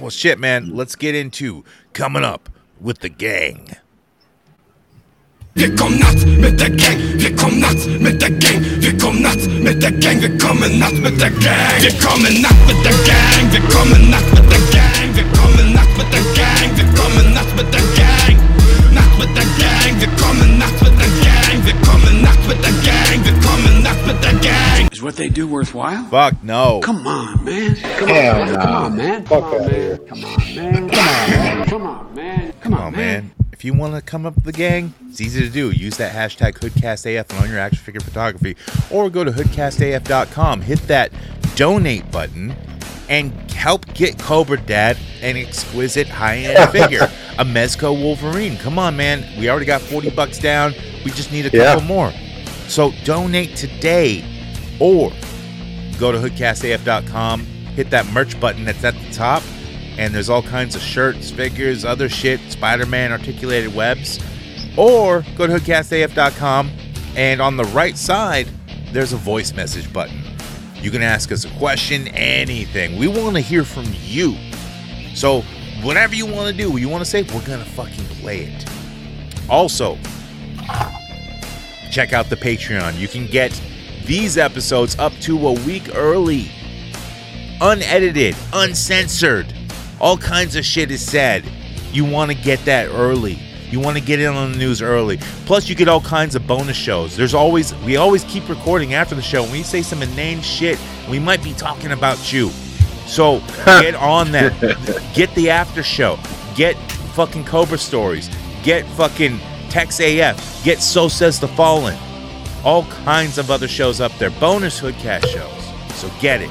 Well, shit, man. Let's get into coming up with the gang. Vi kom natt med the gang, vi kom natt med the gang, vi kom natt med the gang, vi kommer natt med the gang, vi kommer natt med the gang, vi kommer natt med the gang, vi kommer natt med the gang, vi kommer natt med the gang, natt med the gang, vi kommer natt med the gang, vi kommer natt med the gang, vi kommer natt med the gang. Is what they do worthwhile? Fuck no. Come on, man. Come Hell on, no. come on, man. Come on, man. Come on, man. Come on, man. Come on, man. Come Come on, on, man. If you want to come up with the gang, it's easy to do. Use that hashtag HoodcastAF on your action figure photography, or go to hoodcastaf.com, hit that donate button, and help get Cobra Dad an exquisite high-end figure, a Mezco Wolverine. Come on, man. We already got 40 bucks down. We just need a Yeah. couple more. So donate today, or go to hoodcastaf.com, hit that merch button that's at the top, and there's all kinds of shirts, figures, other shit, Spider-Man articulated webs. Or go to hoodcastaf.com, and on the right side, there's a voice message button. You can ask us a question, anything. We want to hear from you. So, whatever you want to do, you want to say, we're going to fucking play it. Also, check out the Patreon. You can get these episodes up to a week early, unedited, uncensored. All kinds of shit is said. You want to get that early. You want to get in on the news early. Plus, you get all kinds of bonus shows. There's always, we always keep recording after the show. When we say some inane shit, we might be talking about you. So get on that. Get the after show. Get fucking Cobra stories. Get fucking Tex AF. Get So Says the Fallen. All kinds of other shows up there. Bonus Hoodcast shows. So get it.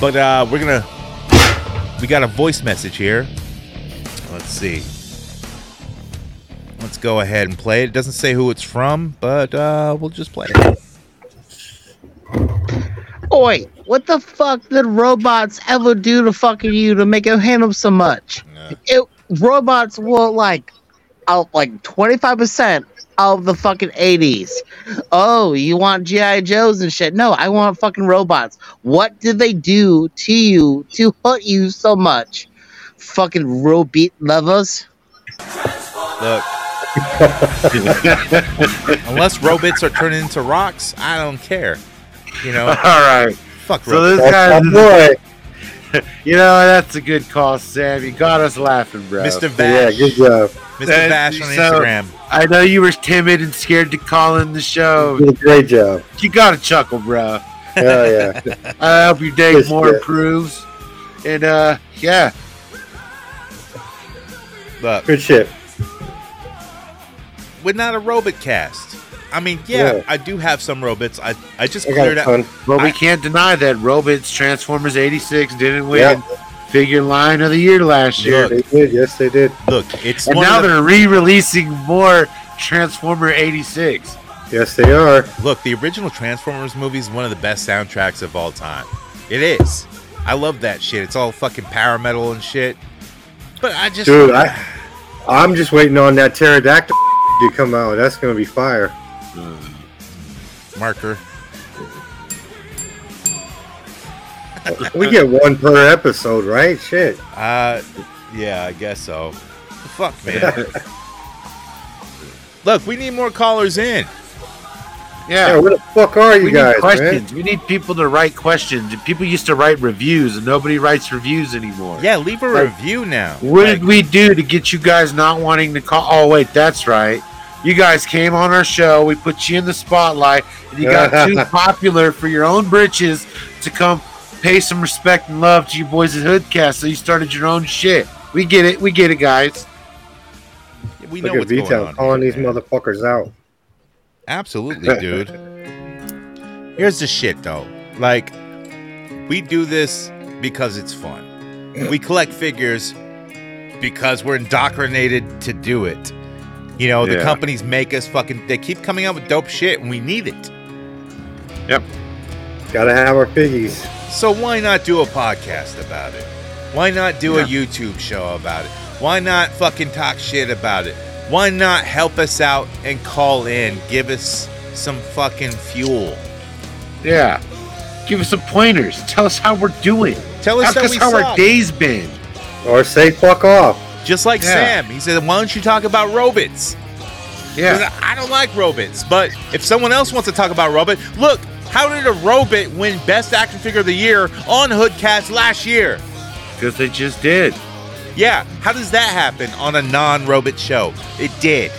But uh we're gonna we got a voice message here. Let's see. Let's go ahead and play it. It doesn't say who it's from, but uh we'll just play it. Oi, what the fuck did robots ever do to fucking you to make you them so much? It robots were like out like twenty five percent of the fucking eighties. Oh, you want GI Joes and shit? No, I want fucking robots. What did they do to you to hurt you so much? Fucking robot lovers. Look. Unless robots are turning into rocks, I don't care. You know, All right. fuck So robots. this That's guy, my boy. you know, that's a good call, Sam. You got us laughing, bro. Mr. Bash. Yeah, good job. Mr. That- Vash on so- Instagram. I know you were timid and scared to call in the show. You did a great job. You got to chuckle, bro. Hell yeah. I hope your day Yes, more yeah. improves. And uh, yeah, Look, Good shit. we're not a robot cast. I mean, yeah, Yeah. I do have some robots. I, I just I cleared out. ton. but we can't deny that Robots Transformers '86 didn't win Yeah. Figure Line of the Year last year, Look, They did. Yes, they did. Look, it's and one now of the, they're re-releasing more Transformer '86. Yes, they are. look. The original Transformers movie is one of the best soundtracks of all time. It is. I love that shit. It's all fucking power metal and shit. But I just, Dude, I, I'm just waiting on that pterodactyl to come out. That's gonna be fire. Marker. We get one per episode, right? Shit. Uh, yeah, I guess so. Fuck, man. Look, we need more callers in. Yeah, Yeah, where the fuck are you we guys, need man? questions. We need people to write questions. People used to write reviews, and nobody writes reviews anymore. Yeah, leave a Like, review now. What Like, did we do to get you guys not wanting to call? Oh, wait, that's right. You guys came on our show. We put you in the spotlight, and you got too popular for your own britches to come pay some respect and love to you boys at Hoodcast. So you started your own shit. We get it. We get it, guys. We know Look at what's going on. calling here, these man. motherfuckers out. Absolutely, dude. Here's the shit though. Like, we do this because it's fun. We collect figures because we're indoctrinated to do it. You know, the Yeah. companies make us fucking they keep coming out with dope shit and we need it. Yep. Gotta have our piggies. So why not do a podcast about it? Why not do a YouTube show about it? Why not fucking talk shit about it? Why not help us out and call in, give us some fucking fuel? Yeah. Give us some pointers. Tell us how we're doing. Tell us Ask how we how our day's been. Or say fuck off. Just like Yeah. Sam, he said, "Why don't you talk about robots?" Yeah. I don't like robots, but if someone else wants to talk about robot, look, how did a robot win Best Action Figure of the Year on Hoodcast last year? Because they just did. Yeah, how does that happen on a non-robot show? It did,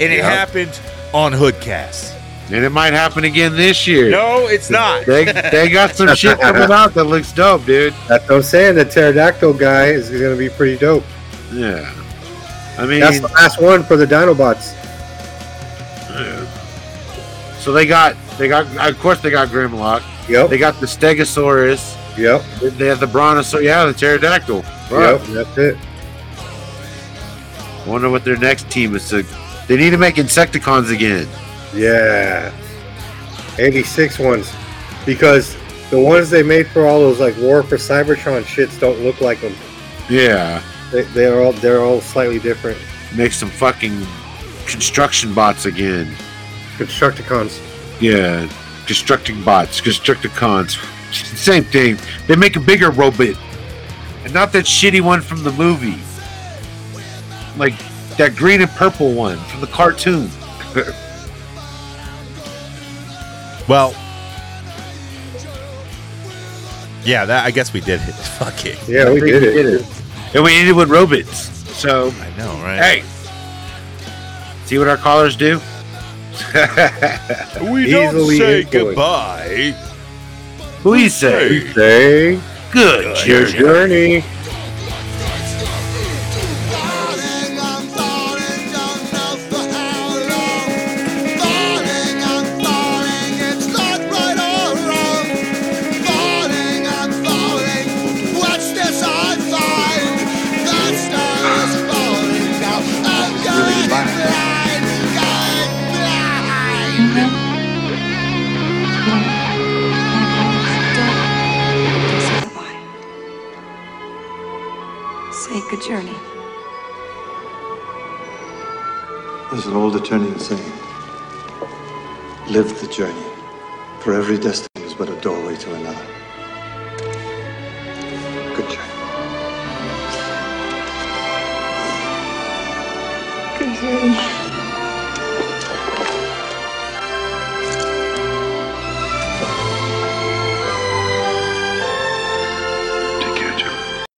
and it happened on Hoodcast. And it might happen again this year. No, it's not. They, they got some shit coming out that looks dope, dude. That's what I'm saying. The pterodactyl guy is gonna be pretty dope. Yeah. I mean, That's the last one for the Dinobots. Oh, so they got, they got, of course, they got Grimlock. Yep. They got the Stegosaurus. Yep. They- They have the Brontosaurus. Yeah, the Pterodactyl. Right. Yep. That's it. Wonder what their next team is. To, they need to make Insecticons again. Yeah. 86 ones. Because the ones they made for all those like War for Cybertron shits don't look like them. Yeah. They, they're all they're all slightly different. Make some fucking construction bots again. Constructicons. Yeah. Constructing bots, Constructicons. Same thing. They make a bigger robot. And not that shitty one from the movie. Like that green and purple one from the cartoon. Well, yeah, that I guess we did it. Fuck it. Yeah, we I think did it. And we ended with robots. So, I know, right? hey. See what our callers do? we don't say goodbye. Please say Say good your journey. journey. For every destiny is but a doorway to another.